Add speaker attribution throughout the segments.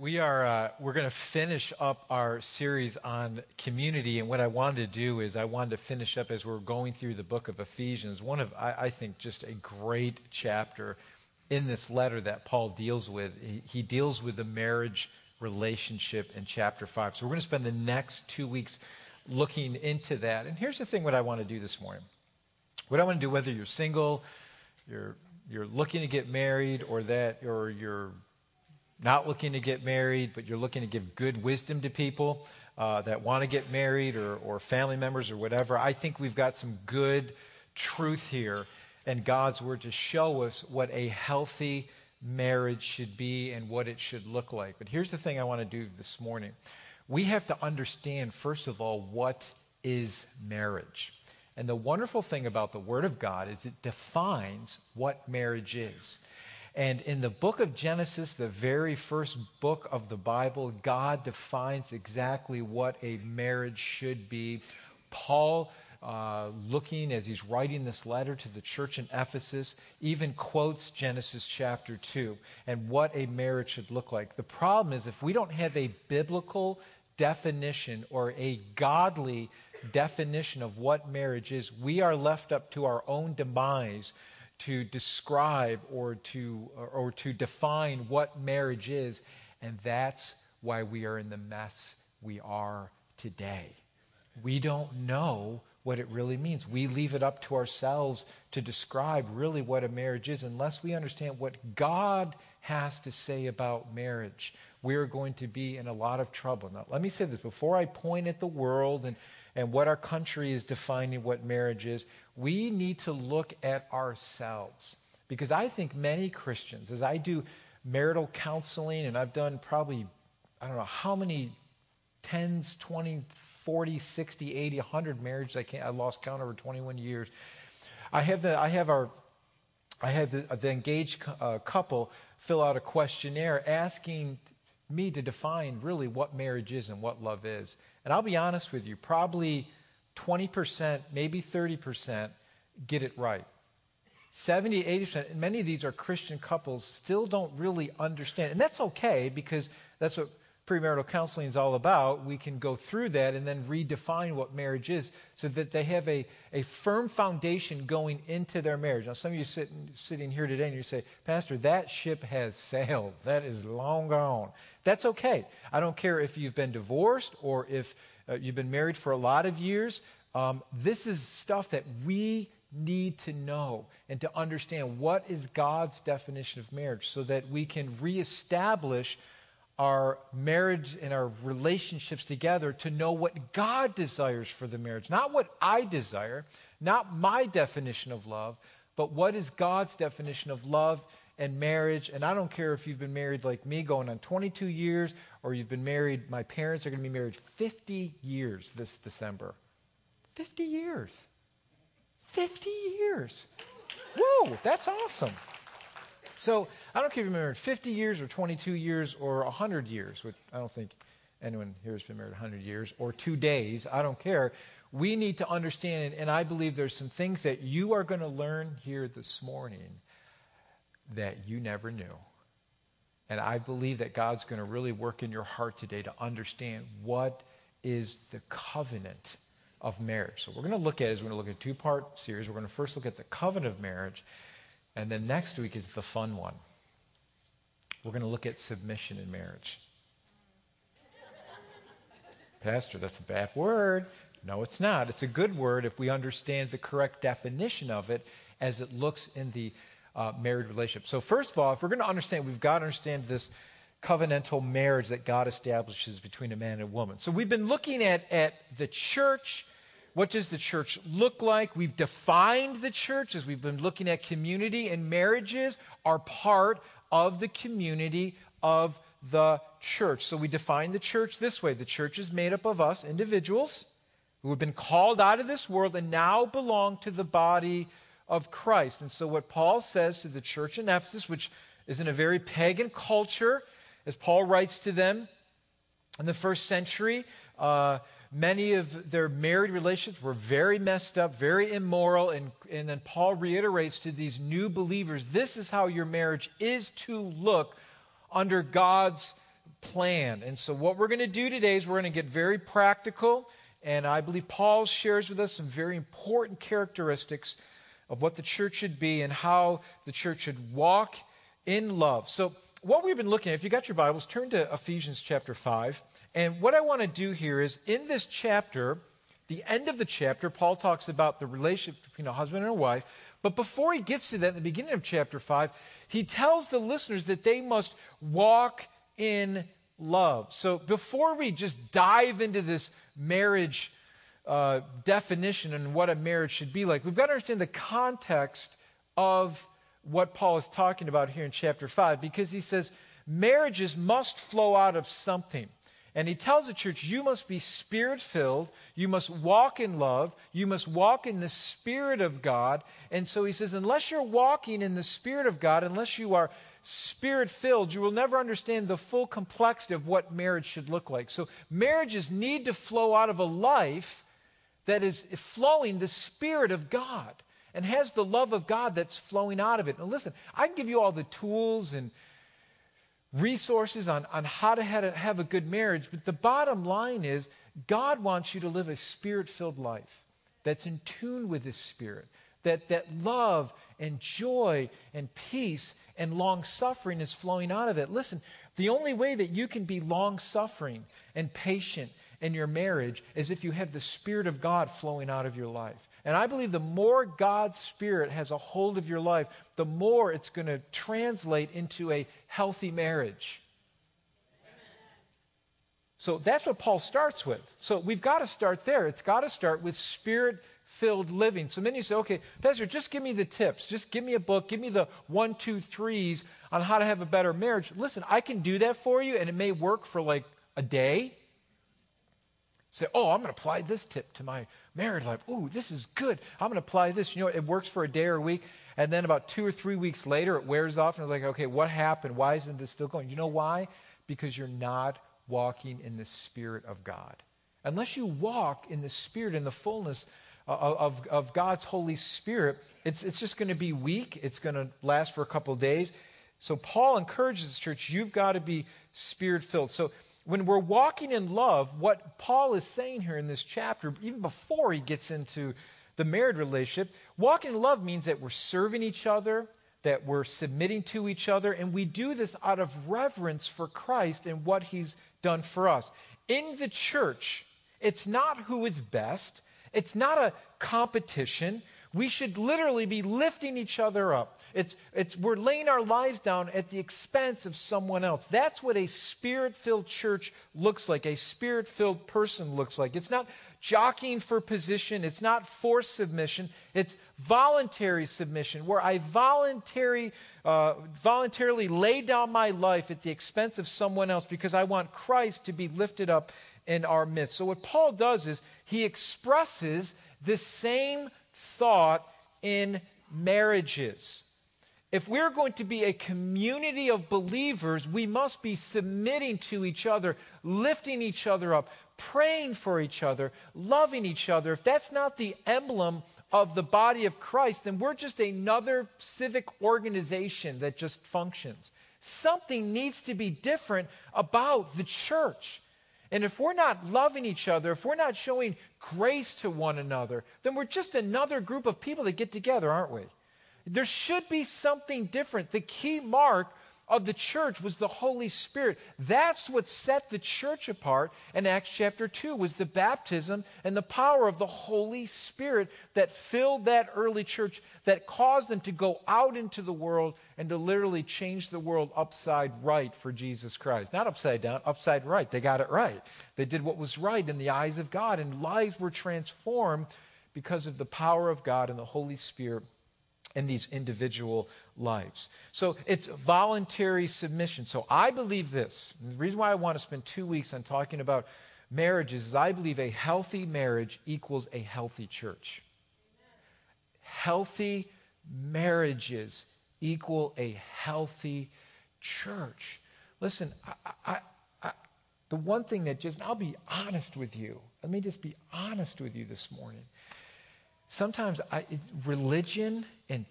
Speaker 1: We are uh, we're going to finish up our series on community, and what I wanted to do is I wanted to finish up as we're going through the book of Ephesians. One of I, I think just a great chapter in this letter that Paul deals with. He, he deals with the marriage relationship in chapter five. So we're going to spend the next two weeks looking into that. And here's the thing: what I want to do this morning, what I want to do, whether you're single, you're you're looking to get married, or that, or you're not looking to get married, but you're looking to give good wisdom to people uh, that want to get married or, or family members or whatever, I think we've got some good truth here and God's word to show us what a healthy marriage should be and what it should look like. But here's the thing I want to do this morning. We have to understand, first of all, what is marriage. And the wonderful thing about the Word of God is it defines what marriage is. And in the book of Genesis, the very first book of the Bible, God defines exactly what a marriage should be. Paul, uh, looking as he's writing this letter to the church in Ephesus, even quotes Genesis chapter 2 and what a marriage should look like. The problem is, if we don't have a biblical definition or a godly definition of what marriage is, we are left up to our own demise to describe or to, or to define what marriage is. And that's why we are in the mess we are today. We don't know what it really means. We leave it up to ourselves to describe really what a marriage is unless we understand what God has to say about marriage. We're going to be in a lot of trouble. Now, let me say this before I point at the world and, and what our country is defining what marriage is, we need to look at ourselves. Because I think many Christians, as I do marital counseling, and I've done probably, I don't know how many tens, 20, 40, 60, 80, 100 marriages. I, can't, I lost count over 21 years. I have, the, I have, our, I have the, the engaged uh, couple fill out a questionnaire asking me to define really what marriage is and what love is. And I'll be honest with you, probably 20%, maybe 30% get it right. 70, 80%, and many of these are Christian couples, still don't really understand. And that's okay because that's what premarital counseling is all about. We can go through that and then redefine what marriage is so that they have a, a firm foundation going into their marriage. Now, some of you sitting, sitting here today and you say, Pastor, that ship has sailed. That is long gone. That's okay. I don't care if you've been divorced or if uh, you've been married for a lot of years. Um, this is stuff that we need to know and to understand what is God's definition of marriage so that we can reestablish our marriage and our relationships together to know what God desires for the marriage. Not what I desire, not my definition of love, but what is God's definition of love and marriage. And I don't care if you've been married like me going on 22 years or you've been married, my parents are going to be married 50 years this December. 50 years. 50 years. Whoa, that's awesome. So I don't care if been married 50 years or 22 years or 100 years, which I don't think anyone here has been married 100 years, or two days. I don't care. We need to understand, and I believe there's some things that you are going to learn here this morning that you never knew. And I believe that God's going to really work in your heart today to understand what is the covenant of marriage. So we're going to look at is we're going to look at a two-part series. We're going to first look at the covenant of marriage, and then next week is the fun one. We're going to look at submission in marriage. Pastor, that's a bad word. No, it's not. It's a good word if we understand the correct definition of it as it looks in the uh, married relationship. So, first of all, if we're going to understand, we've got to understand this covenantal marriage that God establishes between a man and a woman. So, we've been looking at, at the church what does the church look like? We've defined the church as we've been looking at community, and marriages are part of the community of the church. So we define the church this way the church is made up of us, individuals, who have been called out of this world and now belong to the body of Christ. And so, what Paul says to the church in Ephesus, which is in a very pagan culture, as Paul writes to them in the first century, uh, Many of their married relationships were very messed up, very immoral. And, and then Paul reiterates to these new believers this is how your marriage is to look under God's plan. And so, what we're going to do today is we're going to get very practical. And I believe Paul shares with us some very important characteristics of what the church should be and how the church should walk in love. So, what we've been looking at, if you got your Bibles, turn to Ephesians chapter 5. And what I want to do here is in this chapter, the end of the chapter, Paul talks about the relationship between a husband and a wife. But before he gets to that, in the beginning of chapter 5, he tells the listeners that they must walk in love. So before we just dive into this marriage uh, definition and what a marriage should be like, we've got to understand the context of what Paul is talking about here in chapter 5 because he says marriages must flow out of something. And he tells the church, you must be spirit filled. You must walk in love. You must walk in the Spirit of God. And so he says, unless you're walking in the Spirit of God, unless you are spirit filled, you will never understand the full complexity of what marriage should look like. So marriages need to flow out of a life that is flowing the Spirit of God and has the love of God that's flowing out of it. Now, listen, I can give you all the tools and resources on, on how to have, a, good marriage, but the bottom line is God wants you to live a spirit filled life that's in tune with His Spirit, that, that love and joy and peace and long suffering is flowing out of it. Listen, the only way that you can be long suffering and patient in your marriage is if you have the Spirit of God flowing out of your life. And I believe the more God's Spirit has a hold of your life, the more it's going to translate into a healthy marriage. So that's what Paul starts with. So we've got to start there. It's got to start with spirit filled living. So many say, okay, Pastor, just give me the tips. Just give me a book. Give me the one, two, threes on how to have a better marriage. Listen, I can do that for you, and it may work for like a day. Say, oh, I'm going to apply this tip to my married life. Ooh, this is good. I'm going to apply this. You know, it works for a day or a week. And then about two or three weeks later, it wears off. And it's like, okay, what happened? Why isn't this still going? You know why? Because you're not walking in the Spirit of God. Unless you walk in the Spirit, in the fullness of, of, of God's Holy Spirit, it's, it's just going to be weak. It's going to last for a couple days. So Paul encourages the church, you've got to be spirit filled. So when we're walking in love, what Paul is saying here in this chapter, even before he gets into the married relationship, walking in love means that we're serving each other, that we're submitting to each other, and we do this out of reverence for Christ and what he's done for us. In the church, it's not who is best, it's not a competition. We should literally be lifting each other up. It's, it's, we're laying our lives down at the expense of someone else. That's what a spirit filled church looks like, a spirit filled person looks like. It's not jockeying for position, it's not forced submission, it's voluntary submission, where I voluntary, uh, voluntarily lay down my life at the expense of someone else because I want Christ to be lifted up in our midst. So, what Paul does is he expresses the same thought in marriages. If we're going to be a community of believers, we must be submitting to each other, lifting each other up, praying for each other, loving each other. If that's not the emblem of the body of Christ, then we're just another civic organization that just functions. Something needs to be different about the church. And if we're not loving each other, if we're not showing grace to one another, then we're just another group of people that get together, aren't we? There should be something different. The key mark of the church was the Holy Spirit. That's what set the church apart in Acts chapter 2 was the baptism and the power of the Holy Spirit that filled that early church that caused them to go out into the world and to literally change the world upside right for Jesus Christ. Not upside down, upside right. They got it right. They did what was right in the eyes of God and lives were transformed because of the power of God and the Holy Spirit in these individual lives. So it's voluntary submission. So I believe this. the reason why I want to spend two weeks on talking about marriages is I believe a healthy marriage equals a healthy church. Healthy marriages equal a healthy church. Listen, I, I, I, the one thing that just, I'll be honest with you. Let me just be honest with you this morning sometimes I, religion and,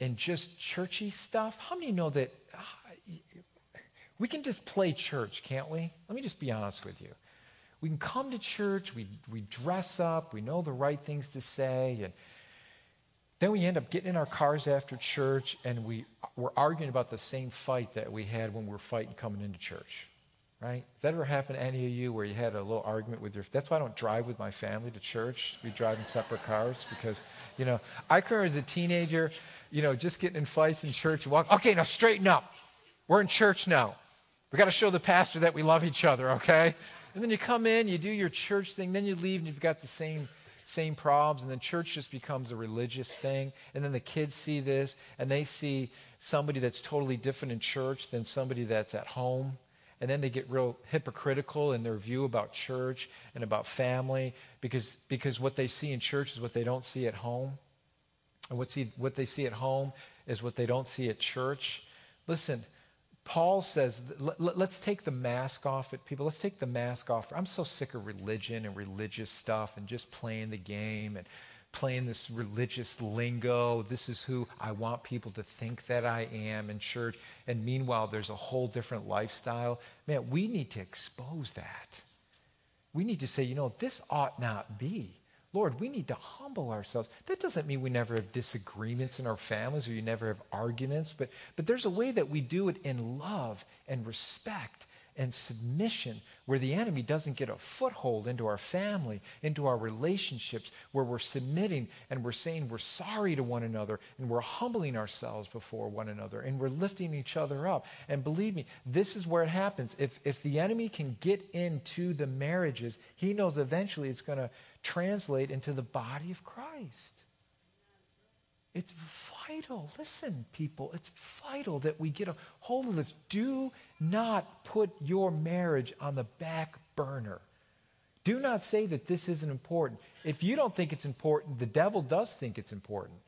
Speaker 1: and just churchy stuff, how many know that uh, We can just play church, can't we? Let me just be honest with you. We can come to church, we, we dress up, we know the right things to say, and then we end up getting in our cars after church and we, we're arguing about the same fight that we had when we were fighting coming into church. Right? Has that ever happened to any of you where you had a little argument with your that's why I don't drive with my family to church. We drive in separate cars because, you know, I remember as a teenager, you know, just getting in fights in church, walk, okay, now straighten up. We're in church now. We got to show the pastor that we love each other, okay? And then you come in, you do your church thing, then you leave and you've got the same same problems, and then church just becomes a religious thing. And then the kids see this, and they see somebody that's totally different in church than somebody that's at home. And then they get real hypocritical in their view about church and about family because, because what they see in church is what they don't see at home. And what, see, what they see at home is what they don't see at church. Listen, Paul says, let, us take the mask off at people. Let's take the mask off. I'm so sick of religion and religious stuff and just playing the game and playing this religious lingo. This is who I want people to think that I am in church. And meanwhile, there's a whole different lifestyle. Man, we need to expose that. We need to say, you know, this ought not be. Lord, we need to humble ourselves. That doesn't mean we never have disagreements in our families or you never have arguments, but, but there's a way that we do it in love and respect and submission where the enemy doesn't get a foothold into our family, into our relationships, where we're submitting and we're saying we're sorry to one another and we're humbling ourselves before one another and we're lifting each other up. And believe me, this is where it happens. If, if the enemy can get into the marriages, he knows eventually it's going to translate into the body of Christ. It's vital. Listen, people, it's vital that we get a hold of this. Do not put your marriage on the back burner. Do not say that this isn't important. If you don't think it's important, the devil does think it's important.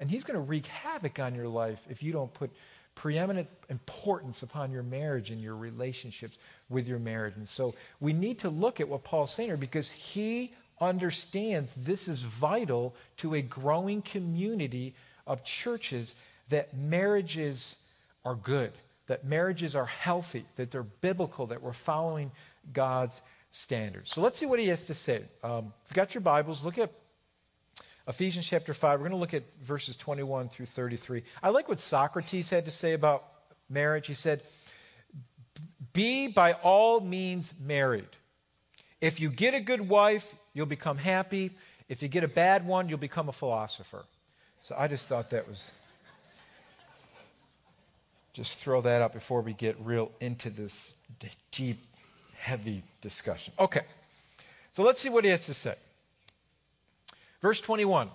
Speaker 1: And he's going to wreak havoc on your life if you don't put preeminent importance upon your marriage and your relationships with your marriage. And so we need to look at what Paul's saying here because he understands this is vital to a growing community of churches that marriages are good, that marriages are healthy, that they're biblical, that we're following God's standards. So let's see what he has to say. Um, if you've got your Bibles, look at Ephesians chapter 5. We're going to look at verses 21 through 33. I like what Socrates had to say about marriage. He said, Be by all means married. If you get a good wife, you'll become happy. If you get a bad one, you'll become a philosopher. So I just thought that was. Just throw that out before we get real into this deep, heavy discussion. Okay, so let's see what he has to say. Verse 21.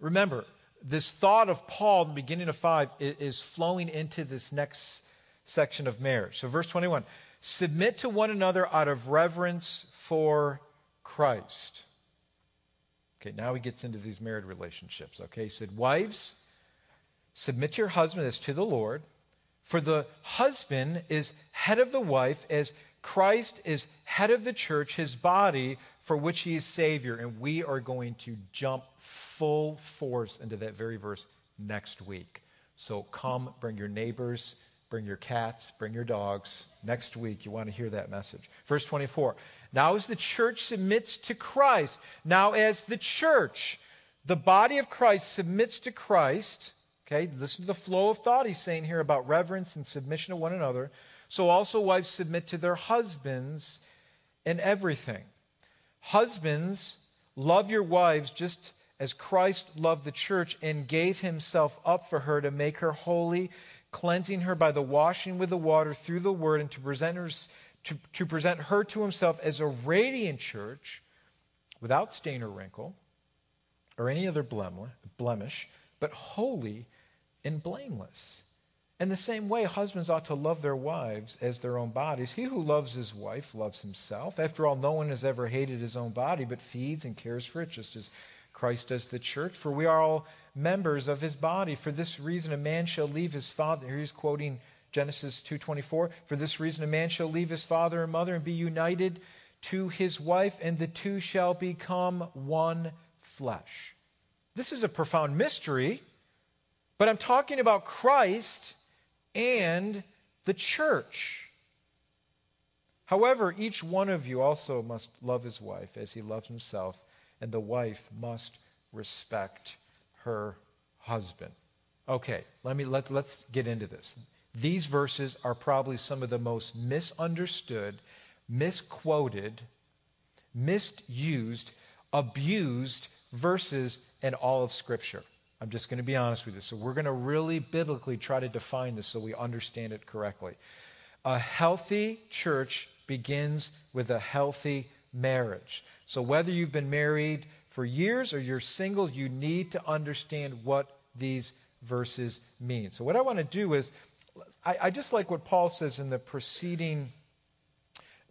Speaker 1: Remember, this thought of Paul in the beginning of 5 is flowing into this next section of marriage. So, verse 21 Submit to one another out of reverence for Christ. Okay, now he gets into these married relationships. Okay, he said, Wives, submit your husband as to the Lord, for the husband is head of the wife, as Christ is head of the church, his body, for which he is Savior. And we are going to jump full force into that very verse next week. So come, bring your neighbors, bring your cats, bring your dogs. Next week, you want to hear that message. Verse 24 now, as the church submits to Christ, now as the church, the body of Christ submits to Christ, okay, listen to the flow of thought he's saying here about reverence and submission to one another. So also wives submit to their husbands in everything. Husbands, love your wives just as Christ loved the church and gave himself up for her to make her holy, cleansing her by the washing with the water through the word and to present her to, to present her to himself as a radiant church without stain or wrinkle or any other blemish, but holy and blameless. In the same way, husbands ought to love their wives as their own bodies. He who loves his wife loves himself. After all, no one has ever hated his own body, but feeds and cares for it, just as Christ does the church. For we are all members of his body. For this reason, a man shall leave his father. Here he's quoting Genesis 2:24 For this reason a man shall leave his father and mother and be united to his wife and the two shall become one flesh. This is a profound mystery, but I'm talking about Christ and the church. However, each one of you also must love his wife as he loves himself, and the wife must respect her husband. Okay, let me let, let's get into this. These verses are probably some of the most misunderstood, misquoted, misused, abused verses in all of Scripture. I'm just going to be honest with you. So, we're going to really biblically try to define this so we understand it correctly. A healthy church begins with a healthy marriage. So, whether you've been married for years or you're single, you need to understand what these verses mean. So, what I want to do is, I, I just like what Paul says in the preceding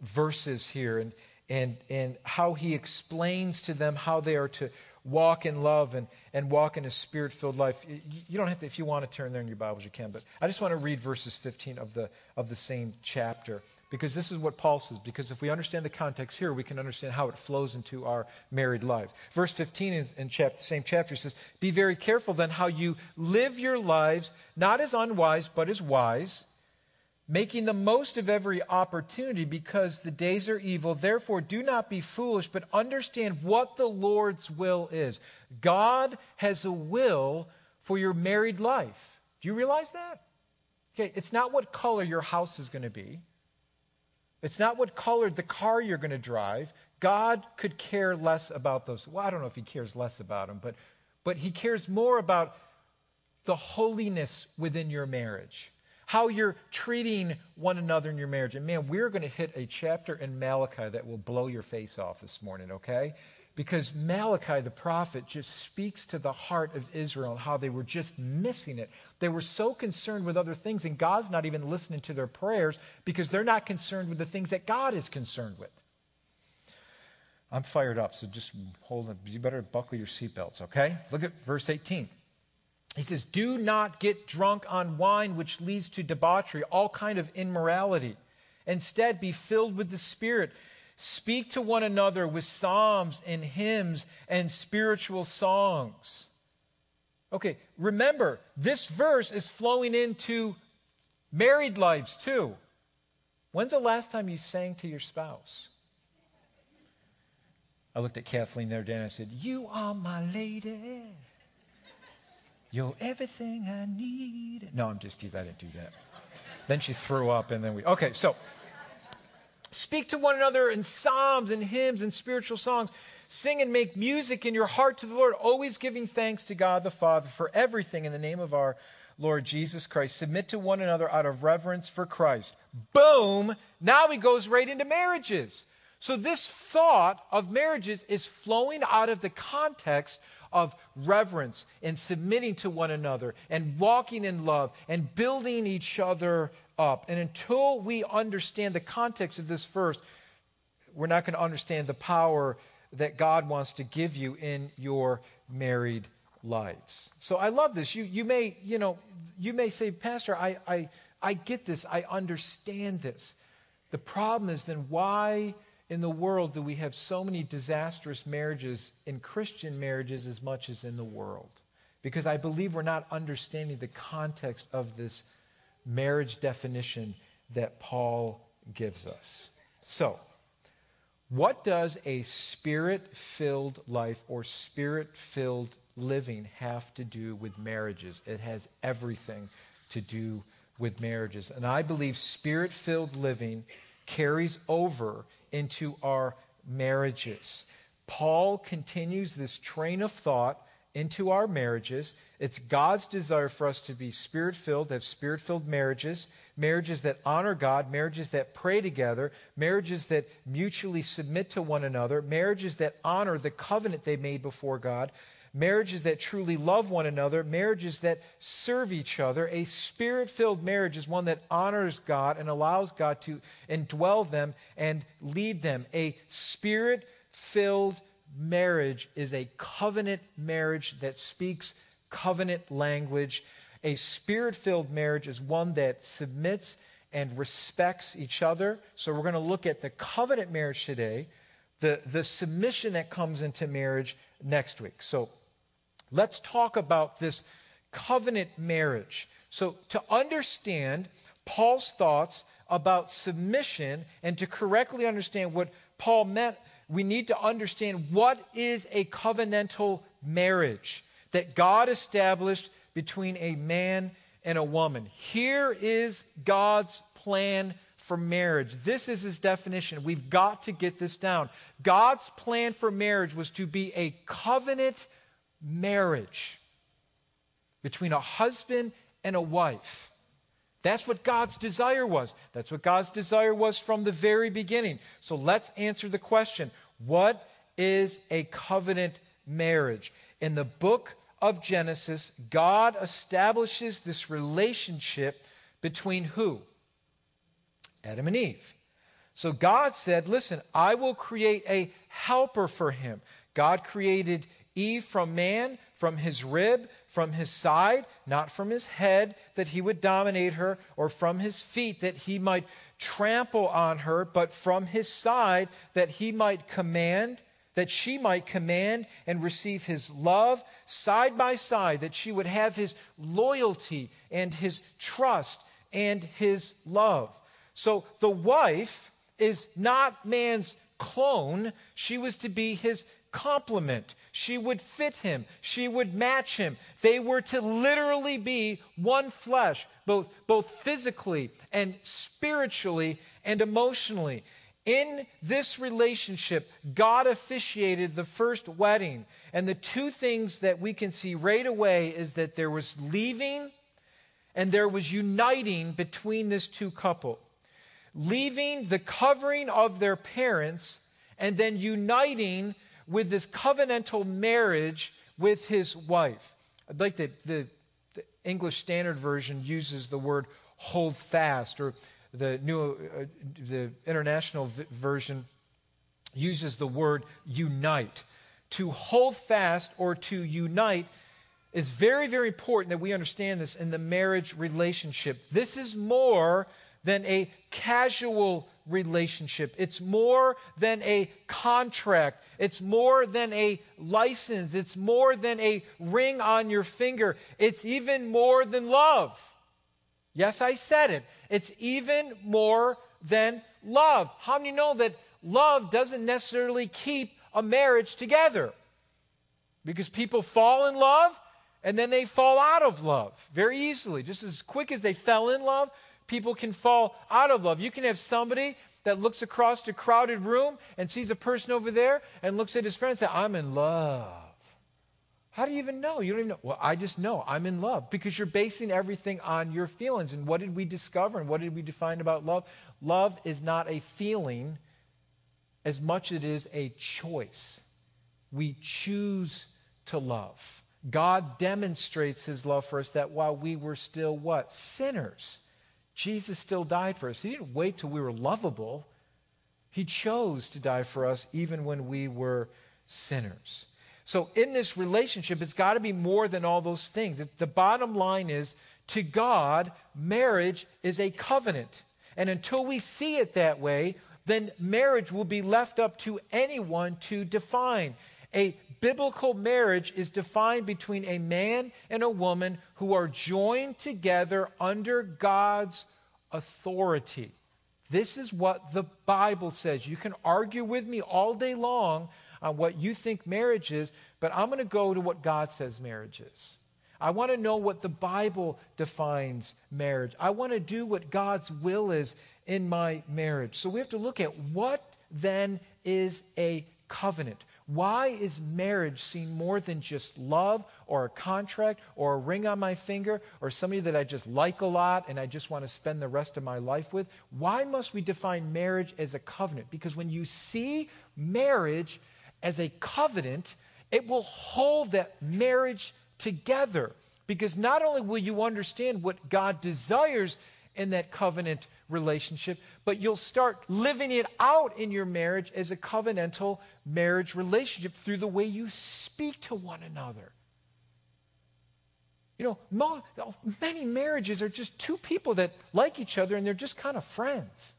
Speaker 1: verses here and, and, and how he explains to them how they are to walk in love and, and walk in a spirit filled life. You don't have to, if you want to turn there in your Bibles, you can, but I just want to read verses 15 of the, of the same chapter because this is what Paul says. Because if we understand the context here, we can understand how it flows into our married lives. Verse 15 in, in chapter, the same chapter says, Be very careful then how you live your lives, not as unwise, but as wise, making the most of every opportunity because the days are evil. Therefore, do not be foolish, but understand what the Lord's will is. God has a will for your married life. Do you realize that? Okay, it's not what color your house is going to be. It's not what color the car you're going to drive. God could care less about those. Well, I don't know if he cares less about them, but, but he cares more about the holiness within your marriage how you're treating one another in your marriage. And man, we're going to hit a chapter in Malachi that will blow your face off this morning, okay? Because Malachi, the prophet, just speaks to the heart of Israel and how they were just missing it. They were so concerned with other things, and God's not even listening to their prayers because they're not concerned with the things that God is concerned with. I'm fired up, so just hold on. You better buckle your seatbelts, okay? Look at verse 18. He says, Do not get drunk on wine, which leads to debauchery, all kind of immorality. Instead, be filled with the Spirit. Speak to one another with psalms and hymns and spiritual songs. Okay, remember, this verse is flowing into married lives too. When's the last time you sang to your spouse? I looked at Kathleen there, Dan. I said, You are my lady. You're everything I need. No, I'm just teasing. I didn't do that. then she threw up, and then we. Okay, so speak to one another in psalms and hymns and spiritual songs. Sing and make music in your heart to the Lord, always giving thanks to God the Father for everything in the name of our Lord Jesus Christ. Submit to one another out of reverence for Christ. Boom! Now he goes right into marriages. So, this thought of marriages is flowing out of the context of reverence and submitting to one another and walking in love and building each other up. And until we understand the context of this verse, we're not going to understand the power that God wants to give you in your married lives. So I love this. You, you may, you know, you may say, Pastor, I, I, I get this. I understand this. The problem is then why in the world do we have so many disastrous marriages in Christian marriages as much as in the world? Because I believe we're not understanding the context of this marriage definition that Paul gives us. So, what does a spirit filled life or spirit filled living have to do with marriages? It has everything to do with marriages. And I believe spirit filled living carries over into our marriages. Paul continues this train of thought into our marriages. It's God's desire for us to be spirit filled, have spirit filled marriages, marriages that honor God, marriages that pray together, marriages that mutually submit to one another, marriages that honor the covenant they made before God, marriages that truly love one another, marriages that serve each other. A spirit filled marriage is one that honors God and allows God to indwell them and lead them. A spirit filled marriage is a covenant marriage that speaks covenant language. A spirit filled marriage is one that submits and respects each other. So we're going to look at the covenant marriage today, the, the submission that comes into marriage next week. So Let's talk about this covenant marriage. So, to understand, Paul's thoughts about submission and to correctly understand what Paul meant, we need to understand what is a covenantal marriage that God established between a man and a woman. Here is God's plan for marriage. This is his definition. We've got to get this down. God's plan for marriage was to be a covenant marriage between a husband and a wife. That's what God's desire was. That's what God's desire was from the very beginning. So let's answer the question what is a covenant marriage? In the book of Genesis, God establishes this relationship between who? Adam and Eve. So God said, Listen, I will create a helper for him. God created Eve from man, from his rib, from his side, not from his head, that he would dominate her, or from his feet, that he might trample on her, but from his side, that he might command that she might command and receive his love side by side, that she would have his loyalty and his trust and his love. So the wife is not man's clone, she was to be his complement. She would fit him, she would match him. They were to literally be one flesh, both, both physically and spiritually and emotionally. In this relationship, God officiated the first wedding. And the two things that we can see right away is that there was leaving and there was uniting between this two couple. Leaving the covering of their parents and then uniting with this covenantal marriage with his wife. I'd like the, the, the English Standard Version uses the word hold fast or the new uh, the international v- version uses the word unite to hold fast or to unite is very very important that we understand this in the marriage relationship this is more than a casual relationship it's more than a contract it's more than a license it's more than a ring on your finger it's even more than love Yes, I said it. It's even more than love. How many know that love doesn't necessarily keep a marriage together? Because people fall in love and then they fall out of love very easily. Just as quick as they fell in love, people can fall out of love. You can have somebody that looks across a crowded room and sees a person over there and looks at his friend and says, I'm in love. How do you even know? You don't even know. Well, I just know I'm in love because you're basing everything on your feelings. And what did we discover and what did we define about love? Love is not a feeling as much as it is a choice. We choose to love. God demonstrates his love for us that while we were still what? Sinners. Jesus still died for us. He didn't wait till we were lovable. He chose to die for us even when we were sinners. So, in this relationship, it's got to be more than all those things. The bottom line is to God, marriage is a covenant. And until we see it that way, then marriage will be left up to anyone to define. A biblical marriage is defined between a man and a woman who are joined together under God's authority. This is what the Bible says. You can argue with me all day long on what you think marriage is, but I'm going to go to what God says marriage is. I want to know what the Bible defines marriage. I want to do what God's will is in my marriage. So we have to look at what then is a covenant. Why is marriage seen more than just love or a contract or a ring on my finger or somebody that I just like a lot and I just want to spend the rest of my life with? Why must we define marriage as a covenant? Because when you see marriage as a covenant, it will hold that marriage together. Because not only will you understand what God desires in that covenant relationship, but you'll start living it out in your marriage as a covenantal marriage relationship through the way you speak to one another. You know, many marriages are just two people that like each other and they're just kind of friends.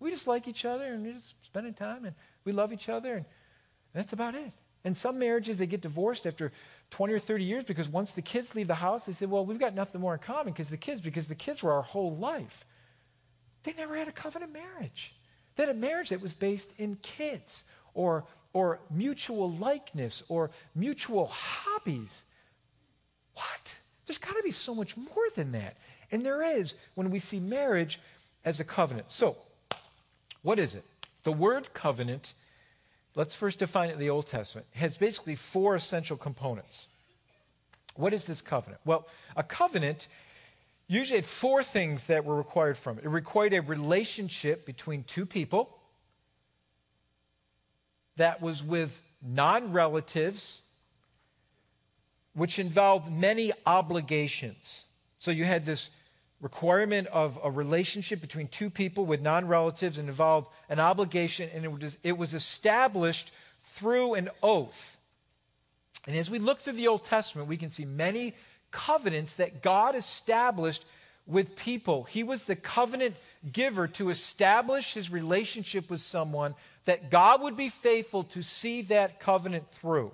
Speaker 1: We just like each other and we're just spending time and we love each other and that's about it. And some marriages, they get divorced after 20 or 30 years because once the kids leave the house, they say, well, we've got nothing more in common because the kids, because the kids were our whole life. They never had a covenant marriage. They had a marriage that was based in kids or, or mutual likeness or mutual hobbies. What? There's got to be so much more than that. And there is when we see marriage as a covenant. So, what is it? The word covenant, let's first define it in the Old Testament, has basically four essential components. What is this covenant? Well, a covenant usually had four things that were required from it. It required a relationship between two people that was with non relatives, which involved many obligations. So you had this requirement of a relationship between two people with non relatives and involved an obligation, and it was, it was established through an oath. And as we look through the Old Testament, we can see many covenants that God established with people. He was the covenant giver to establish his relationship with someone that God would be faithful to see that covenant through.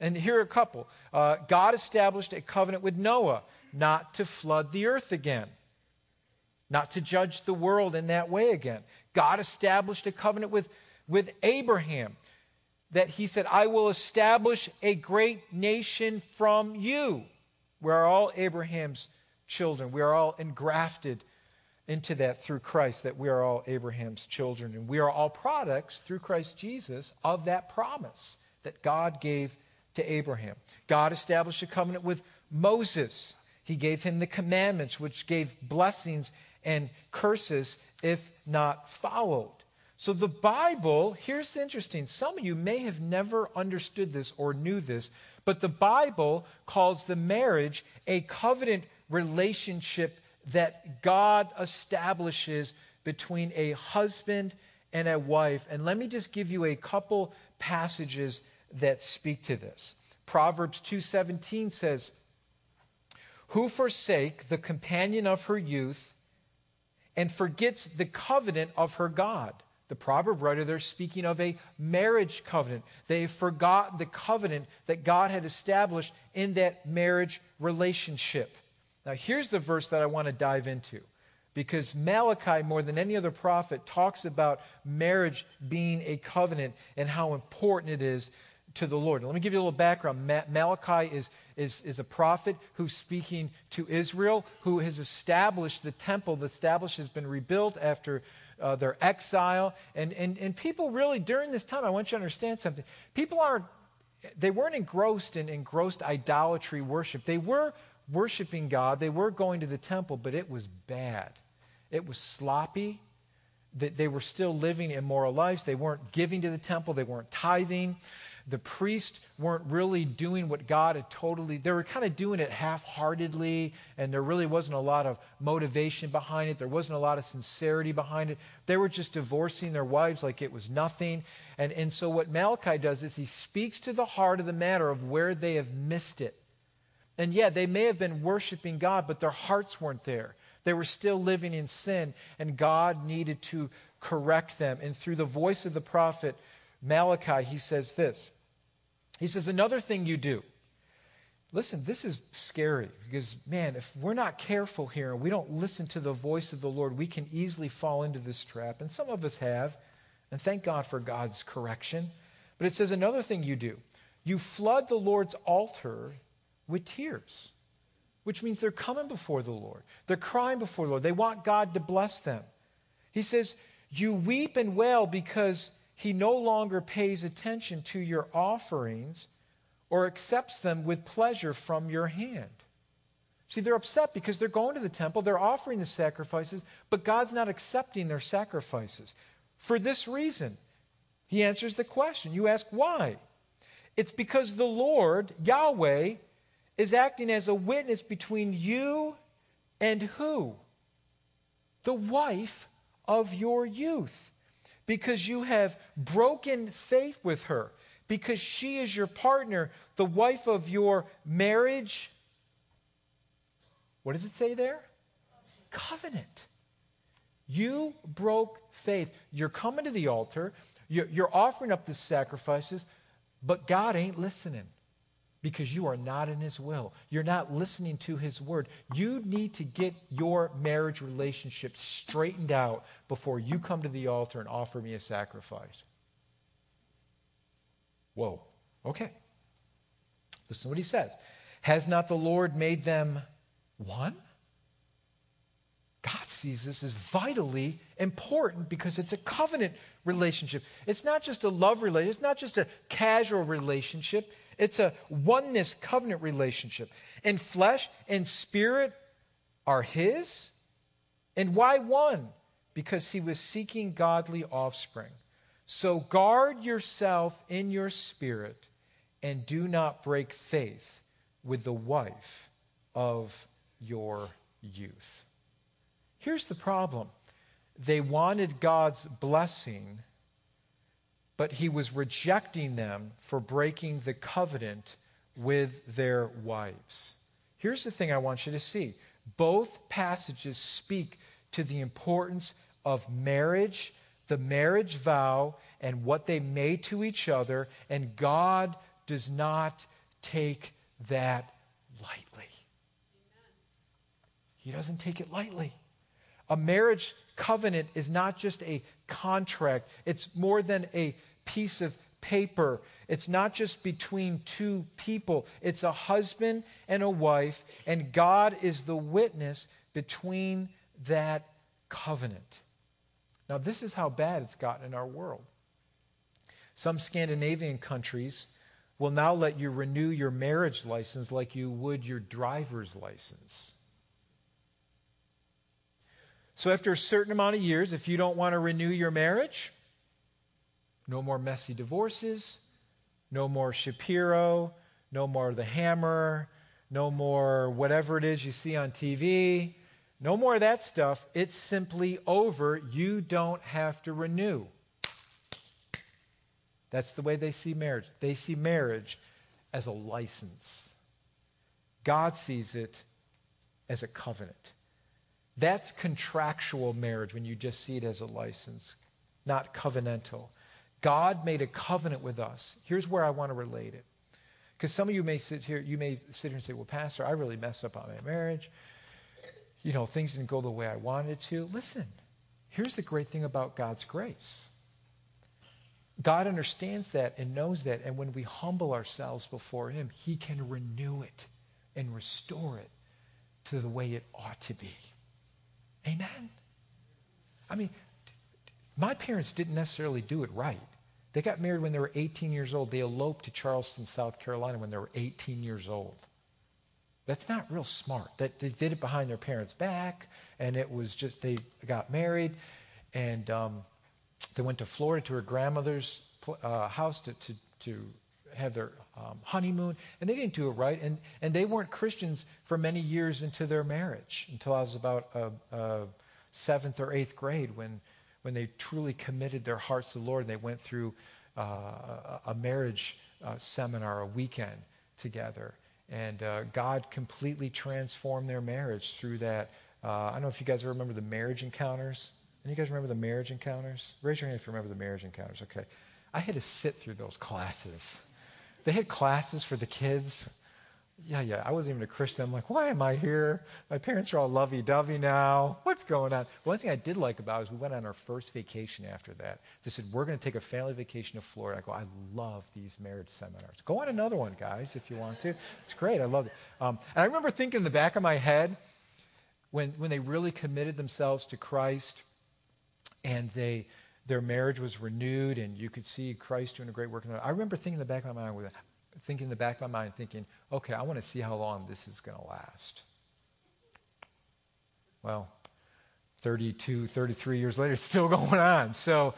Speaker 1: And here are a couple. Uh, God established a covenant with Noah not to flood the earth again, not to judge the world in that way again. God established a covenant with, with Abraham that he said, I will establish a great nation from you. We are all Abraham's children. We are all engrafted into that through Christ, that we are all Abraham's children. And we are all products through Christ Jesus of that promise that God gave to Abraham. God established a covenant with Moses. He gave him the commandments, which gave blessings and curses if not followed. So the Bible, here's the interesting. Some of you may have never understood this or knew this, but the Bible calls the marriage a covenant relationship that God establishes between a husband and a wife. And let me just give you a couple passages that speak to this. Proverbs 2:17 says, "Who forsake the companion of her youth and forgets the covenant of her God." The proverb writer there speaking of a marriage covenant. They forgot the covenant that God had established in that marriage relationship. Now, here's the verse that I want to dive into because Malachi, more than any other prophet, talks about marriage being a covenant and how important it is to the Lord. Let me give you a little background. Malachi is, is, is a prophet who's speaking to Israel, who has established the temple. The established has been rebuilt after uh, their exile. And, and, and people really, during this time, I want you to understand something. People aren't, they weren't engrossed in engrossed idolatry worship. They were worshiping God, they were going to the temple, but it was bad. It was sloppy. That they were still living immoral lives. They weren't giving to the temple. They weren't tithing. The priests weren't really doing what God had totally, they were kind of doing it half heartedly, and there really wasn't a lot of motivation behind it. There wasn't a lot of sincerity behind it. They were just divorcing their wives like it was nothing. And, and so, what Malachi does is he speaks to the heart of the matter of where they have missed it. And yeah, they may have been worshiping God, but their hearts weren't there. They were still living in sin, and God needed to correct them. And through the voice of the prophet Malachi, he says this He says, Another thing you do. Listen, this is scary because, man, if we're not careful here and we don't listen to the voice of the Lord, we can easily fall into this trap. And some of us have. And thank God for God's correction. But it says, Another thing you do. You flood the Lord's altar with tears, which means they're coming before the Lord. They're crying before the Lord. They want God to bless them. He says, You weep and wail because he no longer pays attention to your offerings or accepts them with pleasure from your hand. See, they're upset because they're going to the temple, they're offering the sacrifices, but God's not accepting their sacrifices. For this reason, he answers the question. You ask why? It's because the Lord, Yahweh, is acting as a witness between you and who? The wife of your youth. Because you have broken faith with her, because she is your partner, the wife of your marriage. What does it say there? Covenant. You broke faith. You're coming to the altar, you're, offering up the sacrifices, but God ain't listening because you are not in His will. You're not listening to His word. You need to get your marriage relationship straightened out before you come to the altar and offer me a sacrifice. Whoa. Okay. Listen to what he says. Has not the Lord made them one? God sees this as vitally important because it's a covenant relationship. It's not just a love relationship, it's not just a casual relationship, it's a oneness covenant relationship. And flesh and spirit are His. And why one? Because He was seeking godly offspring. So guard yourself in your spirit and do not break faith with the wife of your youth. Here's the problem they wanted God's blessing, but he was rejecting them for breaking the covenant with their wives. Here's the thing I want you to see both passages speak to the importance of marriage, the marriage vow, and what they made to each other, and God does not take that lightly. He doesn't take it lightly. A marriage covenant is not just a contract, it's more than a piece of paper. It's not just between two people, it's a husband and a wife, and God is the witness between that covenant. Now, this is how bad it's gotten in our world. Some Scandinavian countries will now let you renew your marriage license like you would your driver's license. So, after a certain amount of years, if you don't want to renew your marriage, no more messy divorces, no more Shapiro, no more the hammer, no more whatever it is you see on TV, no more of that stuff. It's simply over. You don't have to renew. That's the way they see marriage. They see marriage as a license. God sees it as a covenant. That's contractual marriage when you just see it as a license, not covenantal. God made a covenant with us. Here's where I want to relate it. Because some of you may sit here, you may sit here and say, Well, Pastor, I really messed up on my marriage. You know, things didn't go the way I wanted to. Listen, here's the great thing about God's grace. God understands that and knows that. And when we humble ourselves before Him, He can renew it and restore it to the way it ought to be. Amen? I mean, my parents didn't necessarily do it right. They got married when they were 18 years old. They eloped to Charleston, South Carolina when they were 18 years old. That's not real smart. That they did it behind their parents' back, and it was just they got married, and um, they went to Florida to her grandmother's uh, house to, to, to have their um, honeymoon, and they didn't do it right. And, and they weren't Christians for many years into their marriage until I was about uh, uh, seventh or eighth grade when, when they truly committed their hearts to the Lord and they went through uh, a marriage uh, seminar, a weekend together. And uh, God completely transformed their marriage through that. I don't know if you guys remember the marriage encounters. And you guys remember the marriage encounters? Raise your hand if you remember the marriage encounters. Okay. I had to sit through those classes. They had classes for the kids. Yeah, yeah. I wasn't even a Christian. I'm like, why am I here? My parents are all lovey dovey now. What's going on? One thing I did like about it is we went on our first vacation after that. They said, we're going to take a family vacation to Florida. I go, I love these marriage seminars. Go on another one, guys, if you want to. It's great. I love it. Um, and I remember thinking in the back of my head, when, when they really committed themselves to Christ, and they their marriage was renewed, and you could see Christ doing a great work in their I remember thinking in the back of my mind, thinking in the back of my mind, thinking, okay, I want to see how long this is going to last. Well, 32, 33 years later, it's still going on. So,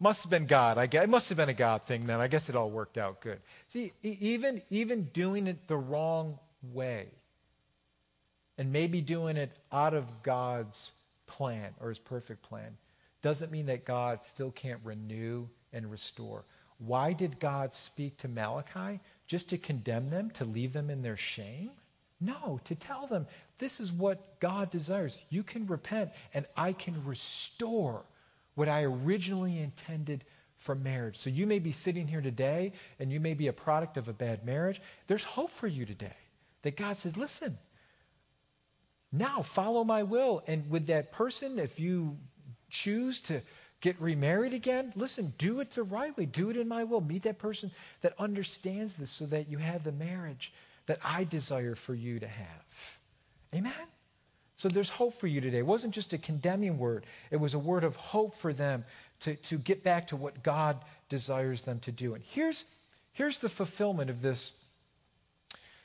Speaker 1: must have been God. I guess it must have been a God thing then. I guess it all worked out good. See, even even doing it the wrong way, and maybe doing it out of God's plan or His perfect plan doesn't mean that God still can't renew and restore. Why did God speak to Malachi? Just to condemn them, to leave them in their shame? No, to tell them this is what God desires. You can repent, and I can restore what I originally intended for marriage. So you may be sitting here today and you may be a product of a bad marriage. There's hope for you today that God says, listen, now follow my will. And with that person, if you choose to get remarried again, listen, do it the right way. Do it in my will. Meet that person that understands this so that you have the marriage that I desire for you to have. Amen? So there's hope for you today. It wasn't just a condemning word, it was a word of hope for them to, to get back to what God desires them to do. And here's, here's the fulfillment of this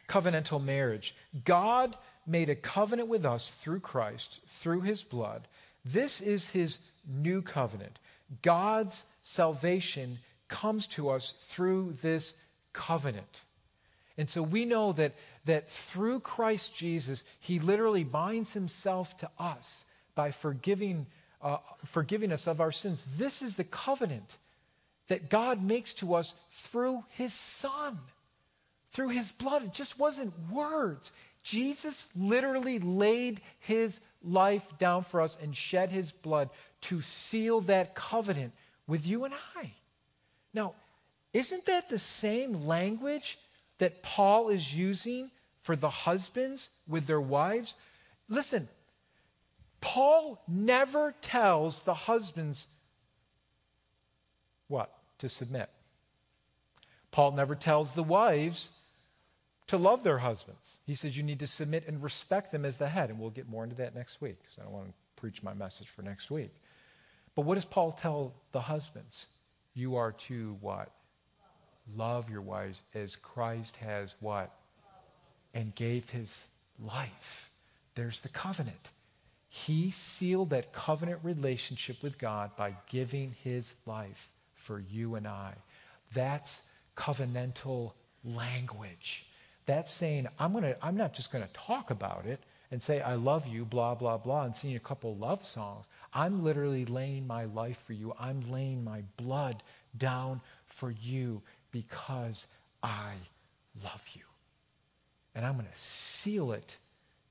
Speaker 1: covenantal marriage God made a covenant with us through Christ, through his blood. This is his new covenant. God's salvation comes to us through this covenant. And so we know that, that through Christ Jesus, he literally binds himself to us by forgiving, uh, forgiving us of our sins. This is the covenant that God makes to us through his Son, through his blood. It just wasn't words. Jesus literally laid his life down for us and shed his blood to seal that covenant with you and I. Now, isn't that the same language that Paul is using for the husbands with their wives? Listen, Paul never tells the husbands what? To submit. Paul never tells the wives to love their husbands. He says you need to submit and respect them as the head. And we'll get more into that next week because I don't want to preach my message for next week. But what does Paul tell the husbands? You are to what? Love your wives as Christ has what? And gave his life. There's the covenant. He sealed that covenant relationship with God by giving his life for you and I. That's covenantal language. That's saying, I'm, gonna, I'm not just going to talk about it and say, I love you, blah, blah, blah, and sing a couple love songs. I'm literally laying my life for you. I'm laying my blood down for you because I love you. And I'm going to seal it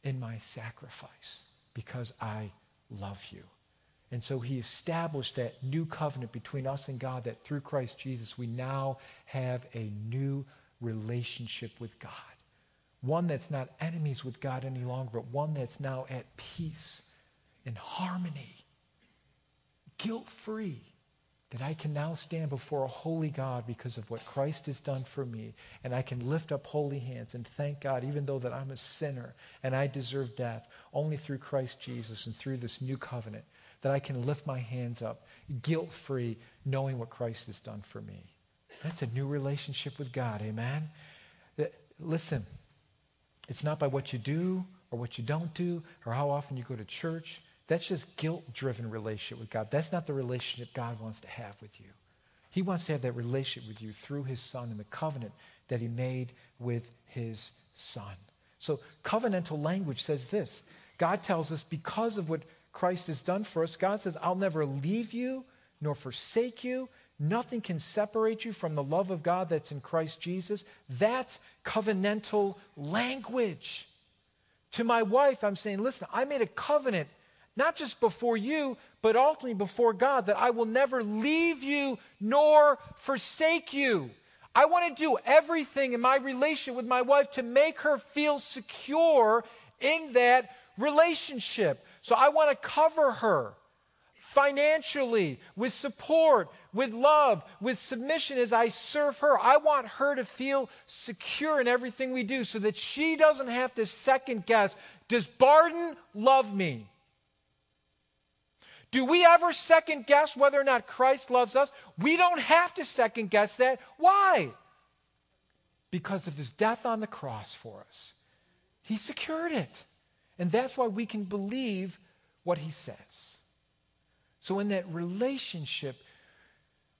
Speaker 1: in my sacrifice because I love you. And so he established that new covenant between us and God that through Christ Jesus we now have a new relationship with God. One that's not enemies with God any longer, but one that's now at peace, in harmony, guilt free that I can now stand before a holy God because of what Christ has done for me. And I can lift up holy hands and thank God, even though that I'm a sinner and I deserve death, only through Christ Jesus and through this new covenant, that I can lift my hands up, guilt free, knowing what Christ has done for me. That's a new relationship with God, amen? Listen, it's not by what you do or what you don't do or how often you go to church. That's just guilt driven relationship with God. That's not the relationship God wants to have with you. He wants to have that relationship with you through his son and the covenant that he made with his son. So, covenantal language says this God tells us because of what Christ has done for us, God says, I'll never leave you nor forsake you. Nothing can separate you from the love of God that's in Christ Jesus. That's covenantal language. To my wife, I'm saying, listen, I made a covenant not just before you, but ultimately before God, that I will never leave you nor forsake you. I want to do everything in my relationship with my wife to make her feel secure in that relationship. So I want to cover her financially, with support, with love, with submission as I serve her. I want her to feel secure in everything we do so that she doesn't have to second guess Does Barden love me? Do we ever second guess whether or not Christ loves us? We don't have to second guess that. Why? Because of his death on the cross for us. He secured it. And that's why we can believe what he says. So, in that relationship,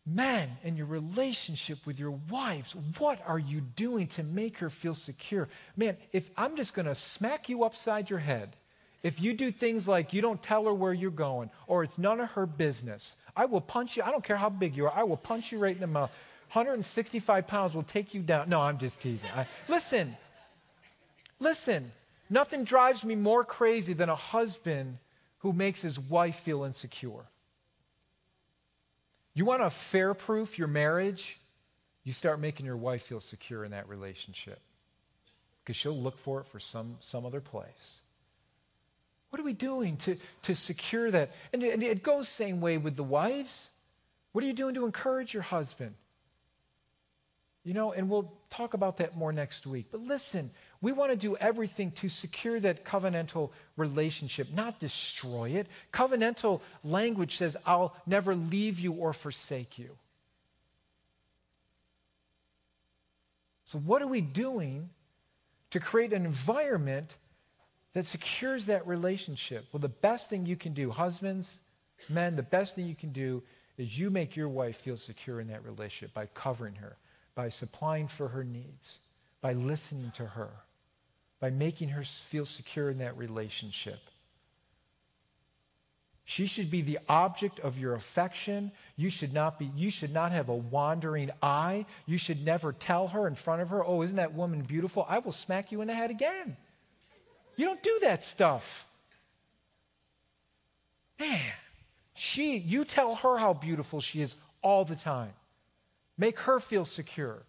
Speaker 1: man, in your relationship with your wives, what are you doing to make her feel secure? Man, if I'm just going to smack you upside your head if you do things like you don't tell her where you're going or it's none of her business, I will punch you. I don't care how big you are. I will punch you right in the mouth. 165 pounds will take you down. No, I'm just teasing. I, listen, listen. Nothing drives me more crazy than a husband who makes his wife feel insecure. You want to fair proof your marriage? You start making your wife feel secure in that relationship because she'll look for it for some, some other place. What are we doing to, to secure that? And, and it goes same way with the wives. What are you doing to encourage your husband? You know, and we'll talk about that more next week. But listen, we want to do everything to secure that covenantal relationship, not destroy it. Covenantal language says, I'll never leave you or forsake you. So, what are we doing to create an environment that secures that relationship? Well, the best thing you can do, husbands, men, the best thing you can do is you make your wife feel secure in that relationship by covering her, by supplying for her needs, by listening to her by making her feel secure in that relationship. She should be the object of your affection. You should not be you should not have a wandering eye. You should never tell her in front of her, "Oh, isn't that woman beautiful? I will smack you in the head again." You don't do that stuff. Man, she you tell her how beautiful she is all the time. Make her feel secure.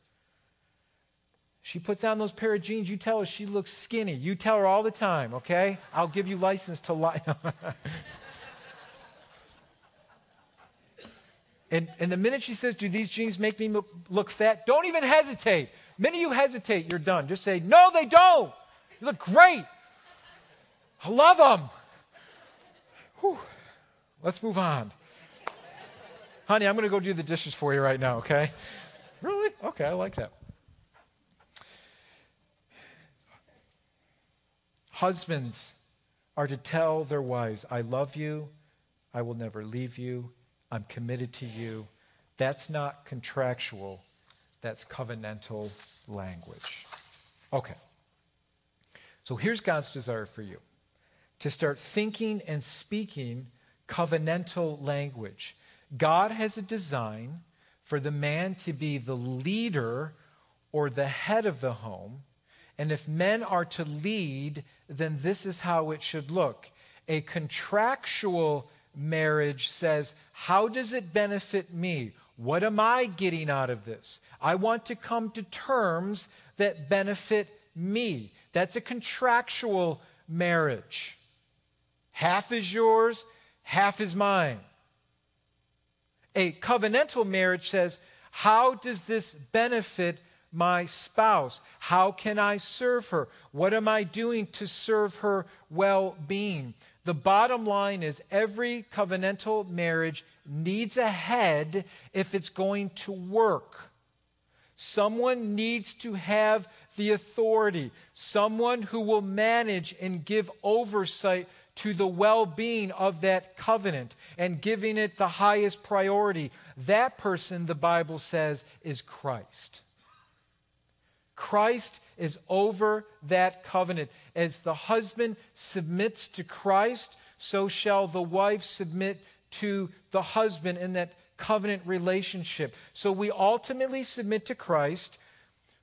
Speaker 1: She puts on those pair of jeans. You tell her she looks skinny. You tell her all the time, okay? I'll give you license to lie. and, and the minute she says, Do these jeans make me look, look fat? Don't even hesitate. The minute you hesitate, you're done. Just say, No, they don't. You look great. I love them. Whew. Let's move on. Honey, I'm going to go do the dishes for you right now, okay? Really? Okay, I like that. Husbands are to tell their wives, I love you, I will never leave you, I'm committed to you. That's not contractual, that's covenantal language. Okay. So here's God's desire for you to start thinking and speaking covenantal language. God has a design for the man to be the leader or the head of the home and if men are to lead, then this is how it should look. A contractual marriage says, How does it benefit me? What am I getting out of this? I want to come to terms that benefit me. That's a contractual marriage. Half is yours, half is mine. A covenantal marriage says, How does this benefit my spouse? How can I serve her? What am I doing to serve her well being? The bottom line is every covenantal marriage needs a head if it's going to work. Someone needs to have the authority, someone who will manage and give oversight to the well being of that covenant and giving it the highest priority. That person, the Bible says, is Christ. Christ is over that covenant. As the husband submits to Christ, so shall the wife submit to the husband in that covenant relationship. So we ultimately submit to Christ.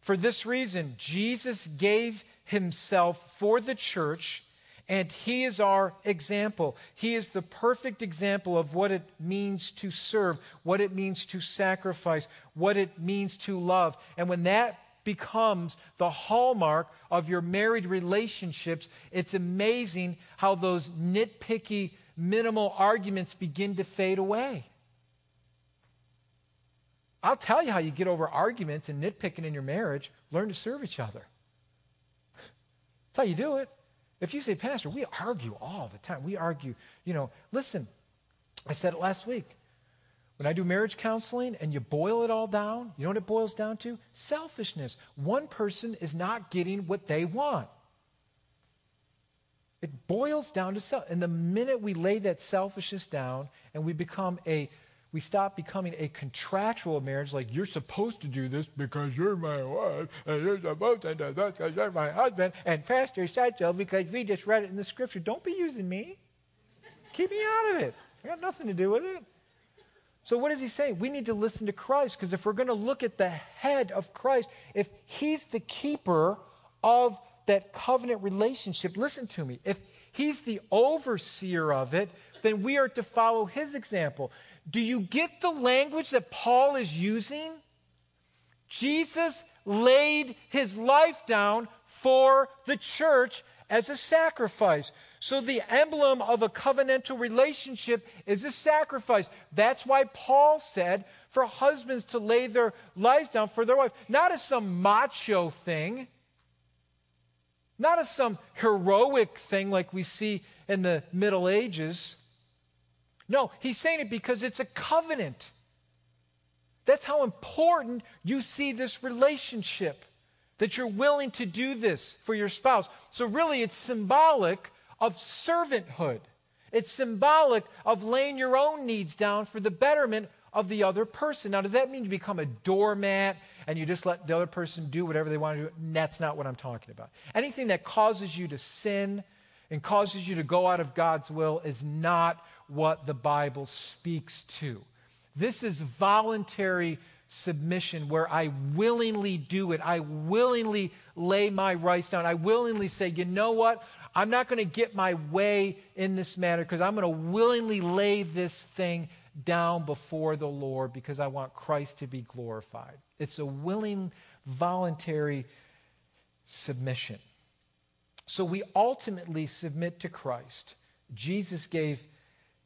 Speaker 1: For this reason, Jesus gave himself for the church, and he is our example. He is the perfect example of what it means to serve, what it means to sacrifice, what it means to love. And when that becomes the hallmark of your married relationships, it's amazing how those nitpicky, minimal arguments begin to fade away. I'll tell you how you get over arguments and nitpicking in your marriage. Learn to serve each other. That's how you do it. If you say, Pastor, we argue all the time. We argue, you know, listen, I said it last week. When I do marriage counseling and you boil it all down, you know what it boils down to? Selfishness. One person is not getting what they want. It boils down to self. And the minute we lay that selfishness down and we become a we stop becoming a contractual marriage like you're supposed to do this because you're my wife and you're supposed to do this because you're my husband and pastor said so because we just read it in the scripture don't be using me keep me out of it i got nothing to do with it so, what is he saying? We need to listen to Christ because if we're going to look at the head of Christ, if he's the keeper of that covenant relationship, listen to me. If he's the overseer of it, then we are to follow his example. Do you get the language that Paul is using? Jesus laid his life down for the church as a sacrifice. So, the emblem of a covenantal relationship is a sacrifice. That's why Paul said for husbands to lay their lives down for their wife, not as some macho thing, not as some heroic thing like we see in the Middle Ages. No, he's saying it because it's a covenant. That's how important you see this relationship, that you're willing to do this for your spouse. So, really, it's symbolic of servanthood. It's symbolic of laying your own needs down for the betterment of the other person. Now, does that mean you become a doormat and you just let the other person do whatever they want to do? That's not what I'm talking about. Anything that causes you to sin and causes you to go out of God's will is not what the Bible speaks to. This is voluntary submission where I willingly do it. I willingly lay my rights down. I willingly say, you know what? I'm not going to get my way in this matter because I'm going to willingly lay this thing down before the Lord because I want Christ to be glorified. It's a willing, voluntary submission. So we ultimately submit to Christ. Jesus gave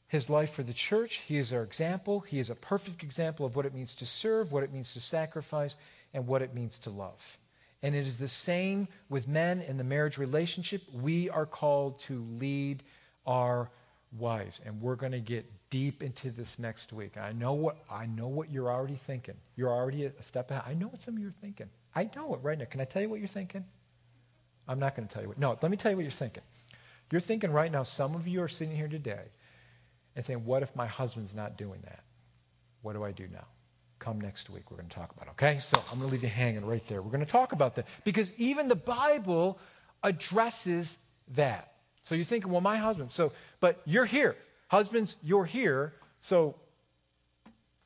Speaker 1: his life for the church. He is our example. He is a perfect example of what it means to serve, what it means to sacrifice, and what it means to love. And it is the same with men in the marriage relationship. We are called to lead our wives, and we're going to get deep into this next week. I know what I know what you're already thinking. You're already a step ahead. I know what some of you are thinking. I know it right now. Can I tell you what you're thinking? I'm not going to tell you what. No, let me tell you what you're thinking. You're thinking right now, some of you are sitting here today and saying, What if my husband's not doing that? What do I do now? Come next week. We're going to talk about it, okay? So I'm going to leave you hanging right there. We're going to talk about that because even the Bible addresses that. So you're thinking, Well, my husband. So, but you're here. Husbands, you're here. So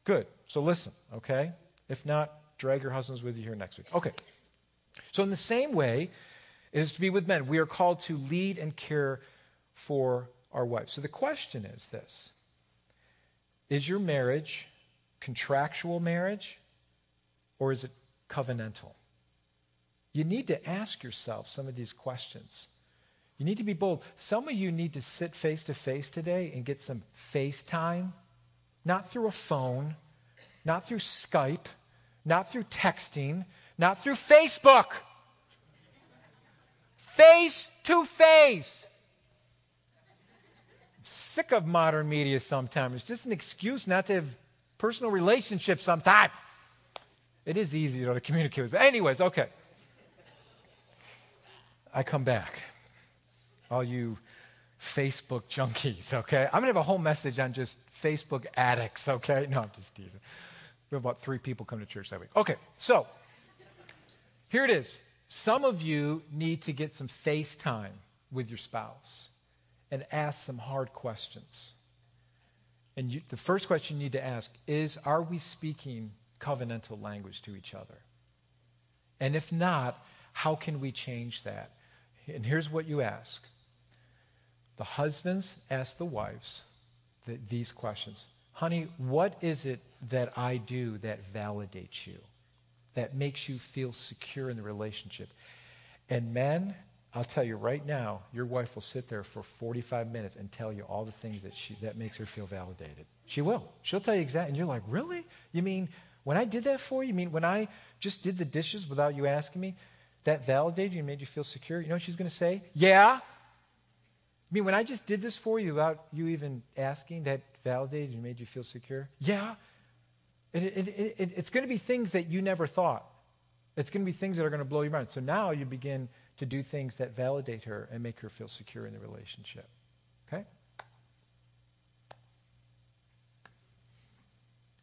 Speaker 1: good. So listen, okay? If not, drag your husbands with you here next week. Okay. So, in the same way, it is to be with men. We are called to lead and care for our wife. So the question is this Is your marriage contractual marriage or is it covenantal? You need to ask yourself some of these questions. You need to be bold. Some of you need to sit face to face today and get some face time, not through a phone, not through Skype, not through texting, not through Facebook. Face to face sick of modern media sometimes. It's just an excuse not to have personal relationships sometimes. It is easy to communicate with. But anyways, okay. I come back. All you Facebook junkies, okay? I'm to have a whole message on just Facebook addicts, okay? No, I'm just teasing. We have about three people come to church that week. Okay, so here it is. Some of you need to get some FaceTime with your spouse and ask some hard questions. And you, the first question you need to ask is Are we speaking covenantal language to each other? And if not, how can we change that? And here's what you ask the husbands ask the wives the, these questions Honey, what is it that I do that validates you, that makes you feel secure in the relationship? And men, I'll tell you right now, your wife will sit there for 45 minutes and tell you all the things that, she, that makes her feel validated. She will. She'll tell you exactly. And you're like, really? You mean when I did that for you? You mean when I just did the dishes without you asking me? That validated you and made you feel secure? You know what she's going to say? Yeah. I mean, when I just did this for you without you even asking, that validated and made you feel secure? Yeah. It, it, it, it's going to be things that you never thought. It's going to be things that are going to blow your mind. So now you begin to do things that validate her and make her feel secure in the relationship. Okay?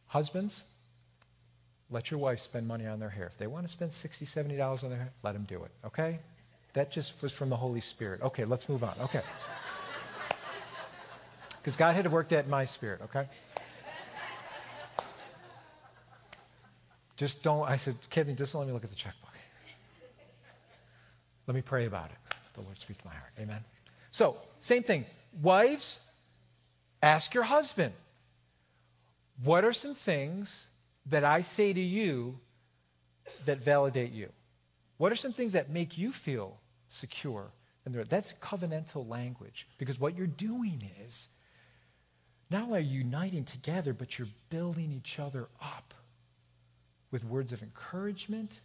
Speaker 1: Husbands, let your wife spend money on their hair. If they want to spend $60, $70 on their hair, let them do it. Okay? That just was from the Holy Spirit. Okay, let's move on. Okay. Because God had to work that in my spirit, okay? Just don't, I said, Kevin, just let me look at the checkbook. Let me pray about it. The Lord speak to my heart. Amen. So, same thing. Wives, ask your husband, What are some things that I say to you that validate you? What are some things that make you feel secure? And that's covenantal language because what you're doing is not only are you uniting together, but you're building each other up with words of encouragement.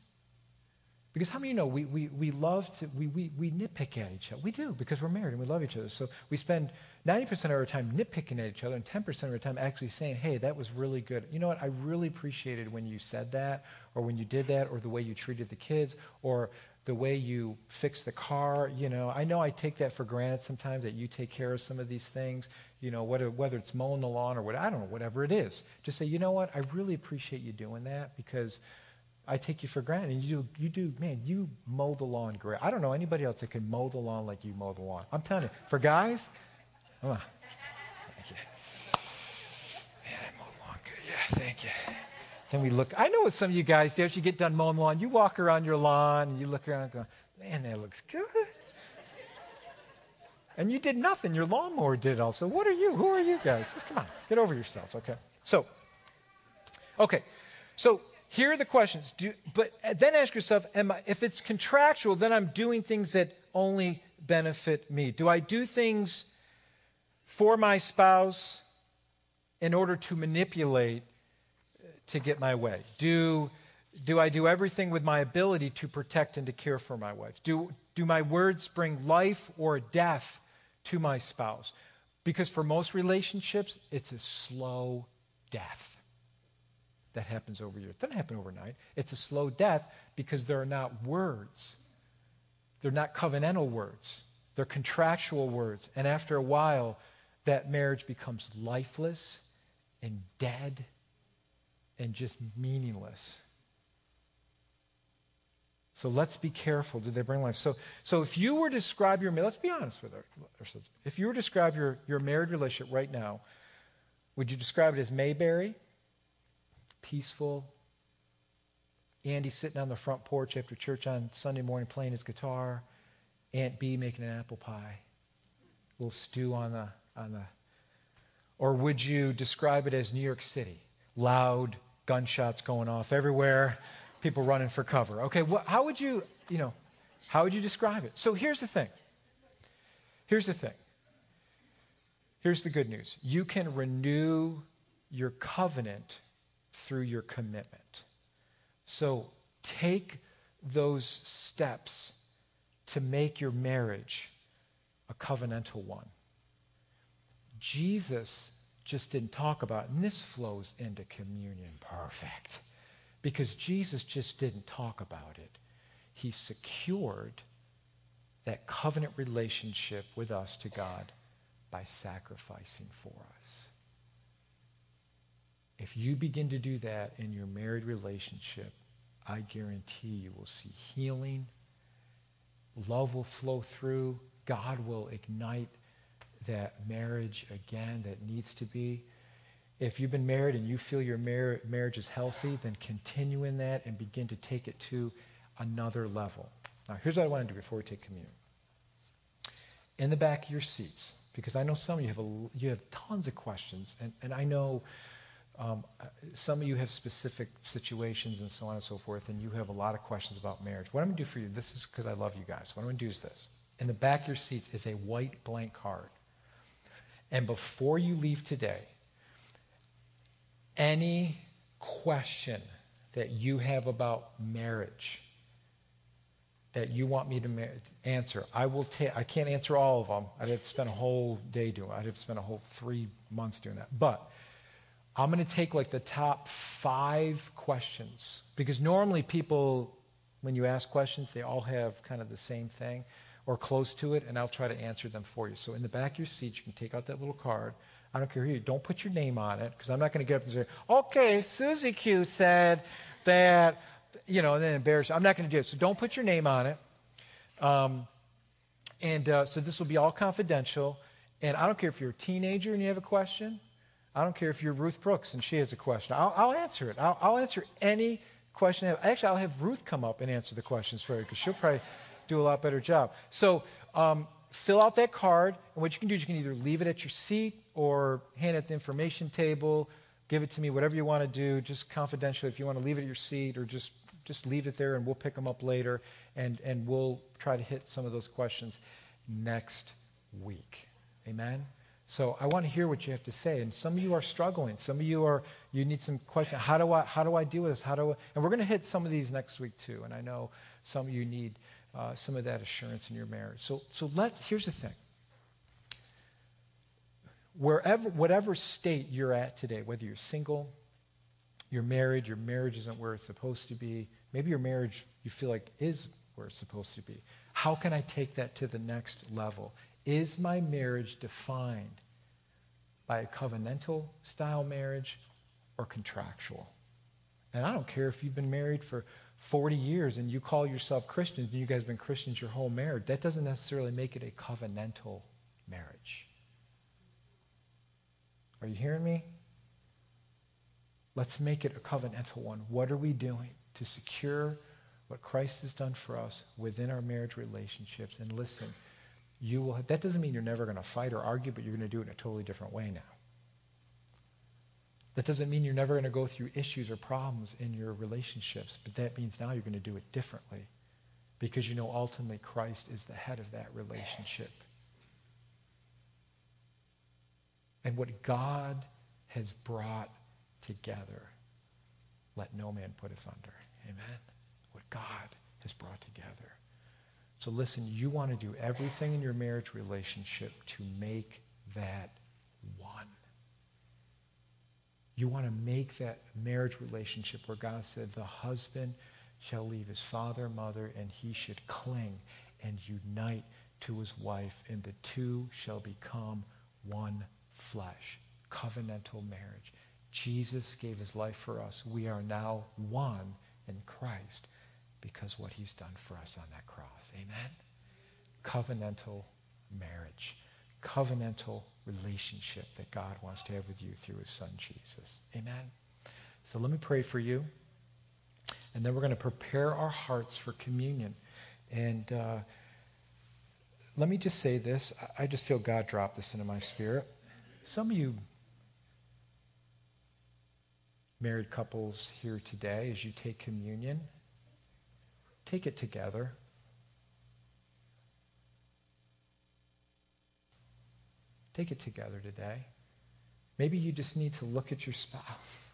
Speaker 1: Because how many of you know we, we, we love to, we, we, we nitpick at each other? We do because we're married and we love each other. So we spend 90% of our time nitpicking at each other and 10% of our time actually saying, hey, that was really good. You know what? I really appreciated when you said that or when you did that or the way you treated the kids or the way you fixed the car. You know, I know I take that for granted sometimes that you take care of some of these things you know, whether, whether it's mowing the lawn or what, I don't know, whatever it is. Just say, you know what, I really appreciate you doing that because I take you for granted. And you do, you do, man, you mow the lawn great. I don't know anybody else that can mow the lawn like you mow the lawn. I'm telling you, for guys, oh, thank you. Man, I mow the lawn good. Yeah, thank you. Then we look, I know what some of you guys do. As you get done mowing the lawn, you walk around your lawn and you look around and go, man, that looks good. And you did nothing. Your lawnmower did also. What are you? Who are you guys? Just come on, get over yourselves, okay? So, okay. So here are the questions. Do, but uh, then ask yourself, am I, if it's contractual, then I'm doing things that only benefit me. Do I do things for my spouse in order to manipulate uh, to get my way? Do do I do everything with my ability to protect and to care for my wife? Do, do my words bring life or death to my spouse. Because for most relationships, it's a slow death that happens over years. It doesn't happen overnight. It's a slow death because there are not words. They're not covenantal words. They're contractual words. And after a while, that marriage becomes lifeless and dead and just meaningless. So let's be careful. Do they bring life? So, so if you were to describe your, marriage, let's be honest with ourselves. If you were to describe your, your married relationship right now, would you describe it as Mayberry, peaceful, Andy sitting on the front porch after church on Sunday morning playing his guitar, Aunt Bee making an apple pie, a little stew on the, on the, or would you describe it as New York City, loud gunshots going off everywhere? people running for cover. Okay, how would you, you know, how would you describe it? So here's the thing. Here's the thing. Here's the good news. You can renew your covenant through your commitment. So take those steps to make your marriage a covenantal one. Jesus just didn't talk about, and this flows into communion perfect because Jesus just didn't talk about it. He secured that covenant relationship with us to God by sacrificing for us. If you begin to do that in your married relationship, I guarantee you will see healing. Love will flow through. God will ignite that marriage again that needs to be. If you've been married and you feel your mar- marriage is healthy, then continue in that and begin to take it to another level. Now, here's what I want to do before we take communion. In the back of your seats, because I know some of you have, a, you have tons of questions, and, and I know um, some of you have specific situations and so on and so forth, and you have a lot of questions about marriage. What I'm going to do for you, this is because I love you guys. What I'm going to do is this. In the back of your seats is a white blank card. And before you leave today, any question that you have about marriage that you want me to ma- answer, I will take. I can't answer all of them. I'd have to spend a whole day doing. I'd have to spend a whole three months doing that. But I'm going to take like the top five questions because normally people, when you ask questions, they all have kind of the same thing or close to it, and I'll try to answer them for you. So in the back of your seat, you can take out that little card. I don't care who you. Don't put your name on it because I'm not going to get up and say, "Okay, Susie Q said that," you know, and then embarrass. You. I'm not going to do it. So don't put your name on it. Um, and uh, so this will be all confidential. And I don't care if you're a teenager and you have a question. I don't care if you're Ruth Brooks and she has a question. I'll, I'll answer it. I'll, I'll, answer any question. Actually, I'll have Ruth come up and answer the questions for you because she'll probably do a lot better job. So um, fill out that card. And what you can do is you can either leave it at your seat or hand it at the information table, give it to me, whatever you want to do, just confidentially. If you want to leave it at your seat or just, just leave it there and we'll pick them up later and, and we'll try to hit some of those questions next week. Amen? So I want to hear what you have to say. And some of you are struggling. Some of you are, you need some question. How do I, how do I deal with this? How do I, and we're going to hit some of these next week too. And I know some of you need uh, some of that assurance in your marriage. So, so let's, here's the thing wherever, whatever state you're at today, whether you're single, you're married, your marriage isn't where it's supposed to be, maybe your marriage you feel like is where it's supposed to be. How can I take that to the next level? Is my marriage defined by a covenantal style marriage or contractual? And I don't care if you've been married for 40 years and you call yourself Christians and you guys have been Christians your whole marriage. That doesn't necessarily make it a covenantal marriage. Are you hearing me? Let's make it a covenantal one. What are we doing to secure what Christ has done for us within our marriage relationships? And listen, you will that doesn't mean you're never going to fight or argue, but you're going to do it in a totally different way now. That doesn't mean you're never going to go through issues or problems in your relationships, but that means now you're going to do it differently because you know ultimately Christ is the head of that relationship. And what God has brought together, let no man put it under. Amen? What God has brought together. So listen, you want to do everything in your marriage relationship to make that one. You want to make that marriage relationship where God said the husband shall leave his father mother and he should cling and unite to his wife and the two shall become one flesh, covenantal marriage. Jesus gave his life for us. We are now one in Christ because what he's done for us on that cross. Amen? Covenantal marriage, covenantal relationship that God wants to have with you through his son Jesus. Amen? So let me pray for you. And then we're going to prepare our hearts for communion. And uh, let me just say this. I just feel God dropped this into my spirit. Some of you married couples here today, as you take communion, take it together. Take it together today. Maybe you just need to look at your spouse.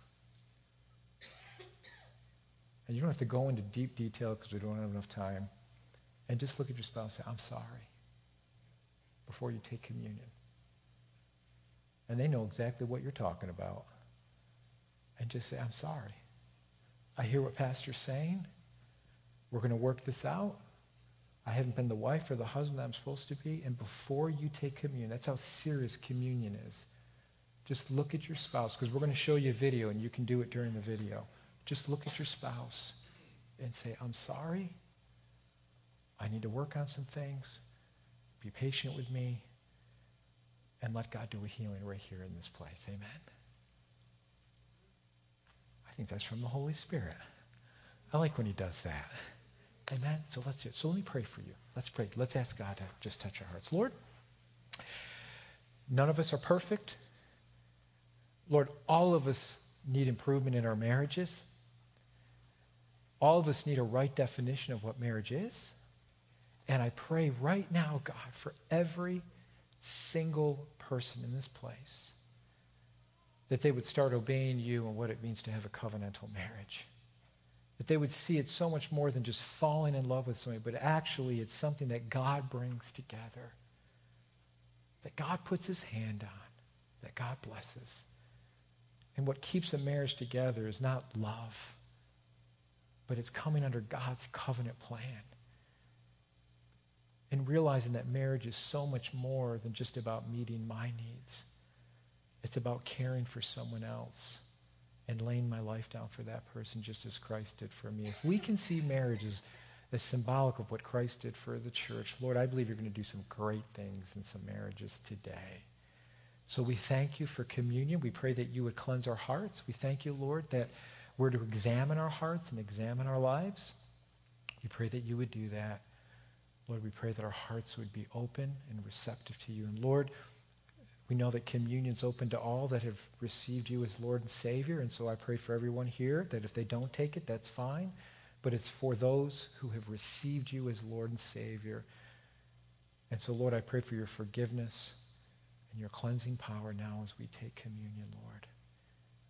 Speaker 1: And you don't have to go into deep detail because we don't have enough time. And just look at your spouse and say, I'm sorry, before you take communion and they know exactly what you're talking about. And just say, I'm sorry. I hear what Pastor's saying. We're going to work this out. I haven't been the wife or the husband I'm supposed to be. And before you take communion, that's how serious communion is. Just look at your spouse, because we're going to show you a video, and you can do it during the video. Just look at your spouse and say, I'm sorry. I need to work on some things. Be patient with me and let God do a healing right here in this place. Amen. I think that's from the Holy Spirit. I like when he does that. Amen. So let's do it. so let me pray for you. Let's pray. Let's ask God to just touch our hearts. Lord, none of us are perfect. Lord, all of us need improvement in our marriages. All of us need a right definition of what marriage is. And I pray right now, God, for every single person in this place that they would start obeying you and what it means to have a covenantal marriage. That they would see it so much more than just falling in love with somebody, but actually it's something that God brings together, that God puts his hand on, that God blesses. And what keeps a marriage together is not love, but it's coming under God's covenant plan and realizing that marriage is so much more than just about meeting my needs. It's about caring for someone else and laying my life down for that person just as Christ did for me. If we can see marriage as, as symbolic of what Christ did for the church, Lord, I believe you're going to do some great things in some marriages today. So we thank you for communion. We pray that you would cleanse our hearts. We thank you, Lord, that we're to examine our hearts and examine our lives. We pray that you would do that. Lord, we pray that our hearts would be open and receptive to you. And Lord, We know that communion's open to all that have received you as Lord and Savior. And so I pray for everyone here that if they don't take it, that's fine. But it's for those who have received you as Lord and Savior. And so, Lord, I pray for your forgiveness and your cleansing power now as we take communion, Lord.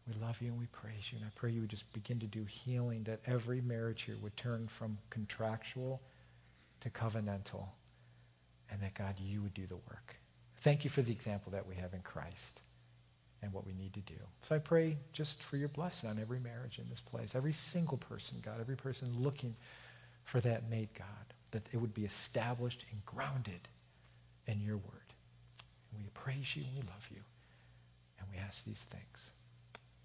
Speaker 1: We love you and we praise you. And I pray you would just begin to do healing, that every marriage here would turn from contractual to covenantal, and that, God, you would do the work. Thank you for the example that we have in Christ and what we need to do. So I pray just for your blessing on every marriage in this place, every single person, God, every person looking for that mate, God, that it would be established and grounded in your word. We praise you and we love you. And we ask these things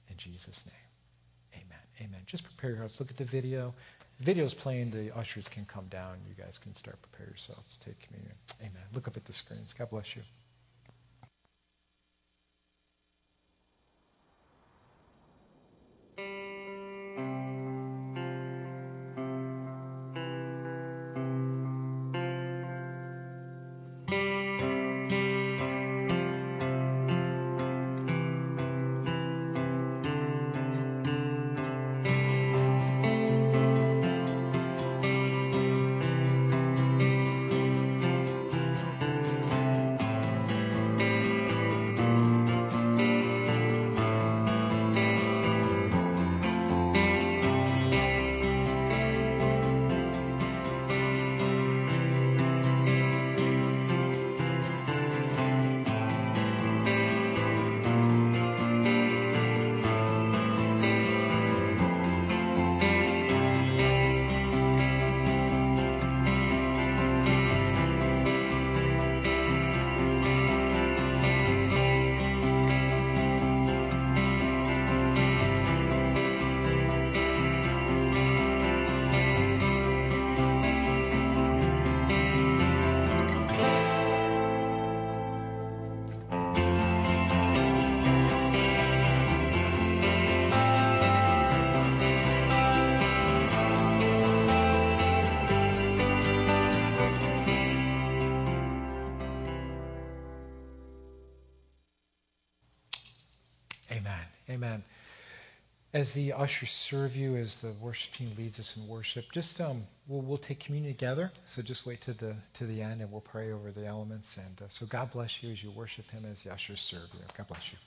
Speaker 1: in Jesus' name. Amen. Amen. Just prepare your hearts. Look at the video. The video's playing. The ushers can come down. You guys can start prepare yourselves to take communion. Amen. Look up at the screens. God bless you. As the ushers serve you, as the worship team leads us in worship, just um, we'll, we'll take communion together. So just wait to the to the end, and we'll pray over the elements. And uh, so God bless you as you worship Him, as the ushers serve you. God bless you.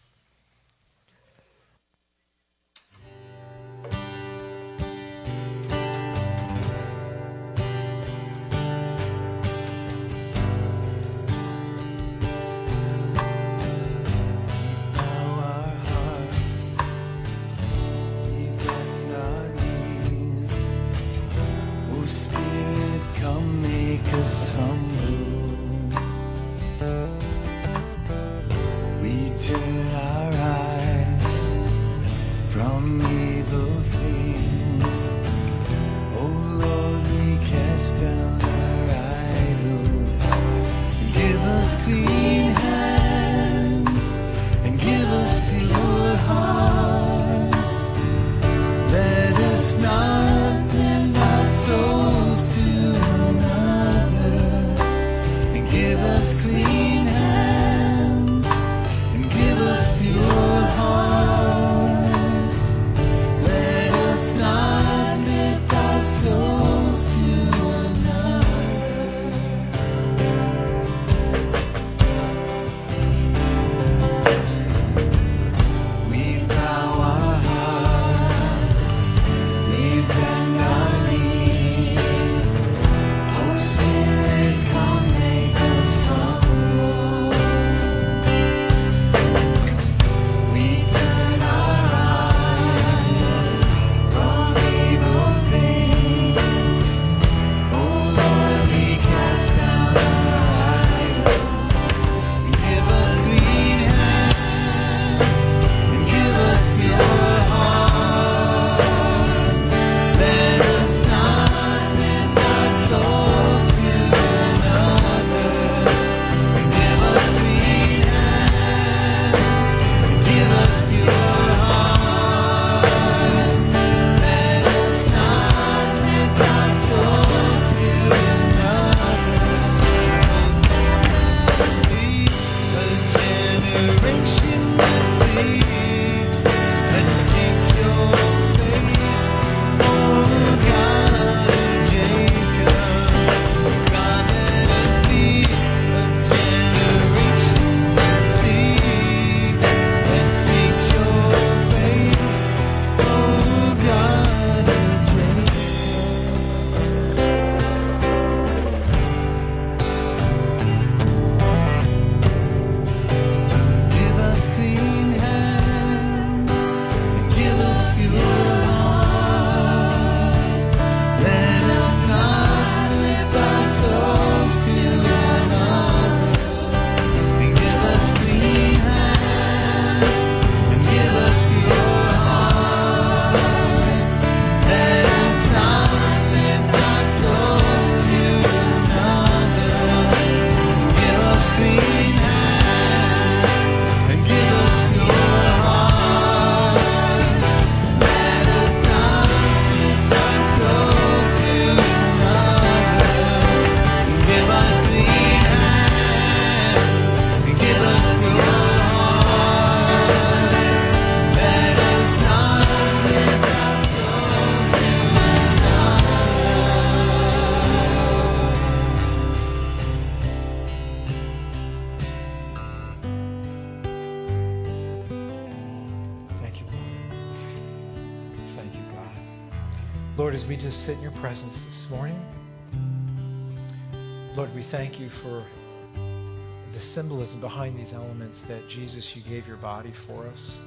Speaker 1: Gave your body for us,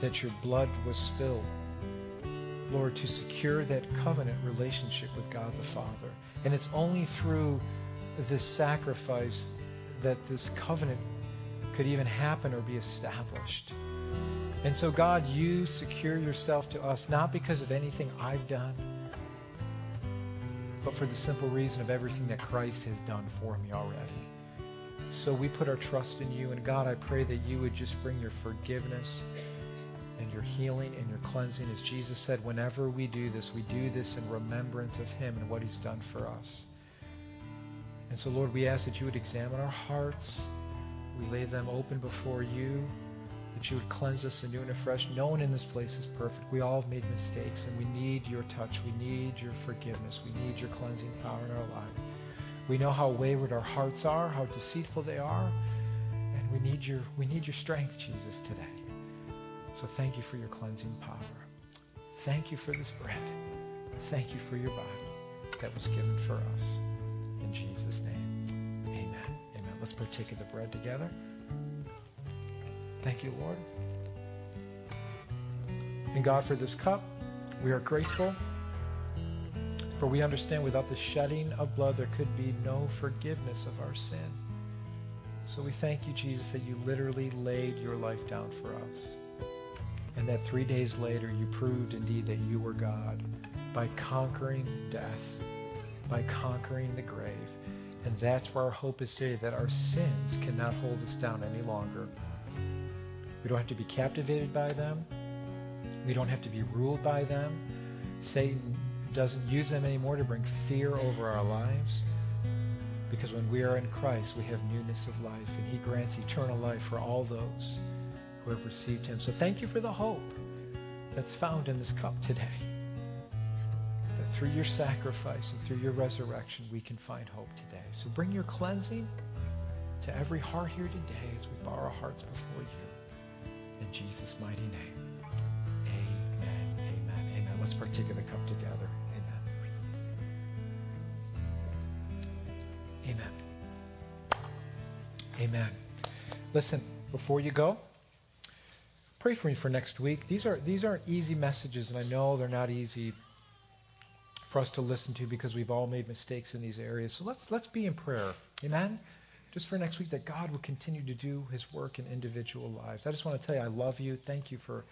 Speaker 1: that your blood was spilled, Lord, to secure that covenant relationship with God the Father. And it's only through this sacrifice that this covenant could even happen or be established. And so, God, you secure yourself to us not because of anything I've done, but for the simple reason of everything that Christ has done for me already. So we put our trust in you. And God, I pray that you would just bring your forgiveness and your healing and your cleansing. As Jesus said, whenever we do this, we do this in remembrance of him and what he's done for us. And so, Lord, we ask that you would examine our hearts. We lay them open before you, that you would cleanse us anew and afresh. No one in this place is perfect. We all have made mistakes, and we need your touch. We need your forgiveness. We need your cleansing power in our life. We know how wayward our hearts are, how deceitful they are, and we need your, we need your strength, Jesus, today. So thank you for your cleansing power. Thank you for this bread. Thank you for your body that was given for us. In Jesus' name, amen. Amen. Let's partake of the bread together. Thank you, Lord. And God, for this cup, we are grateful. For we understand without the shedding of blood, there could be no forgiveness of our sin. So we thank you, Jesus, that you literally laid your life down for us. And that three days later, you proved indeed that you were God by conquering death by conquering the grave. And that's where our hope is today, that our sins cannot hold us down any longer. We don't have to be captivated by them. We don't have to be ruled by them. Satan doesn't use them anymore to bring fear over our lives. Because when we are in Christ, we have newness of life, and He grants eternal life for all those who have received Him. So thank you for the hope that's found in this cup today That through your sacrifice and through your resurrection, we can find hope today. So bring your cleansing to every heart here today as we bow our hearts before you. In Jesus' mighty name. Amen. Amen. Amen. Let's partake of the cup together. Amen. Listen, before you go, pray for me for next week. These are these aren't easy messages, and I know they're not easy for us to listen to because we've all made mistakes in these areas. So let's let's be in prayer. Amen. Just for next week that God will continue to do his work in individual lives. I just want to tell you I love you. Thank you for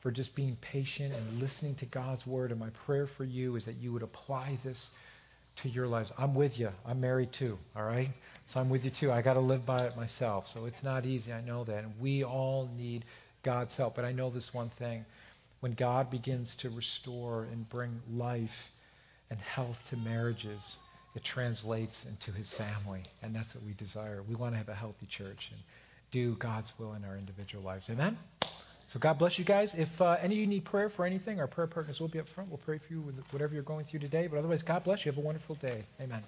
Speaker 1: for just being patient and listening to God's word and my prayer for you is that you would apply this to your lives. I'm with you. I'm married too, all right? So I'm with you too. I got to live by it myself. So it's not easy. I know that. And we all need God's help. But I know this one thing. When God begins to restore and bring life and health to marriages, it translates into his family. And that's what we desire. We want to have a healthy church and do God's will in our individual lives. Amen? So God bless you guys. If uh, any of you need prayer for anything, our prayer partners will be up front. We'll pray for you with whatever you're going through today. But otherwise, God bless you. Have a wonderful day. Amen.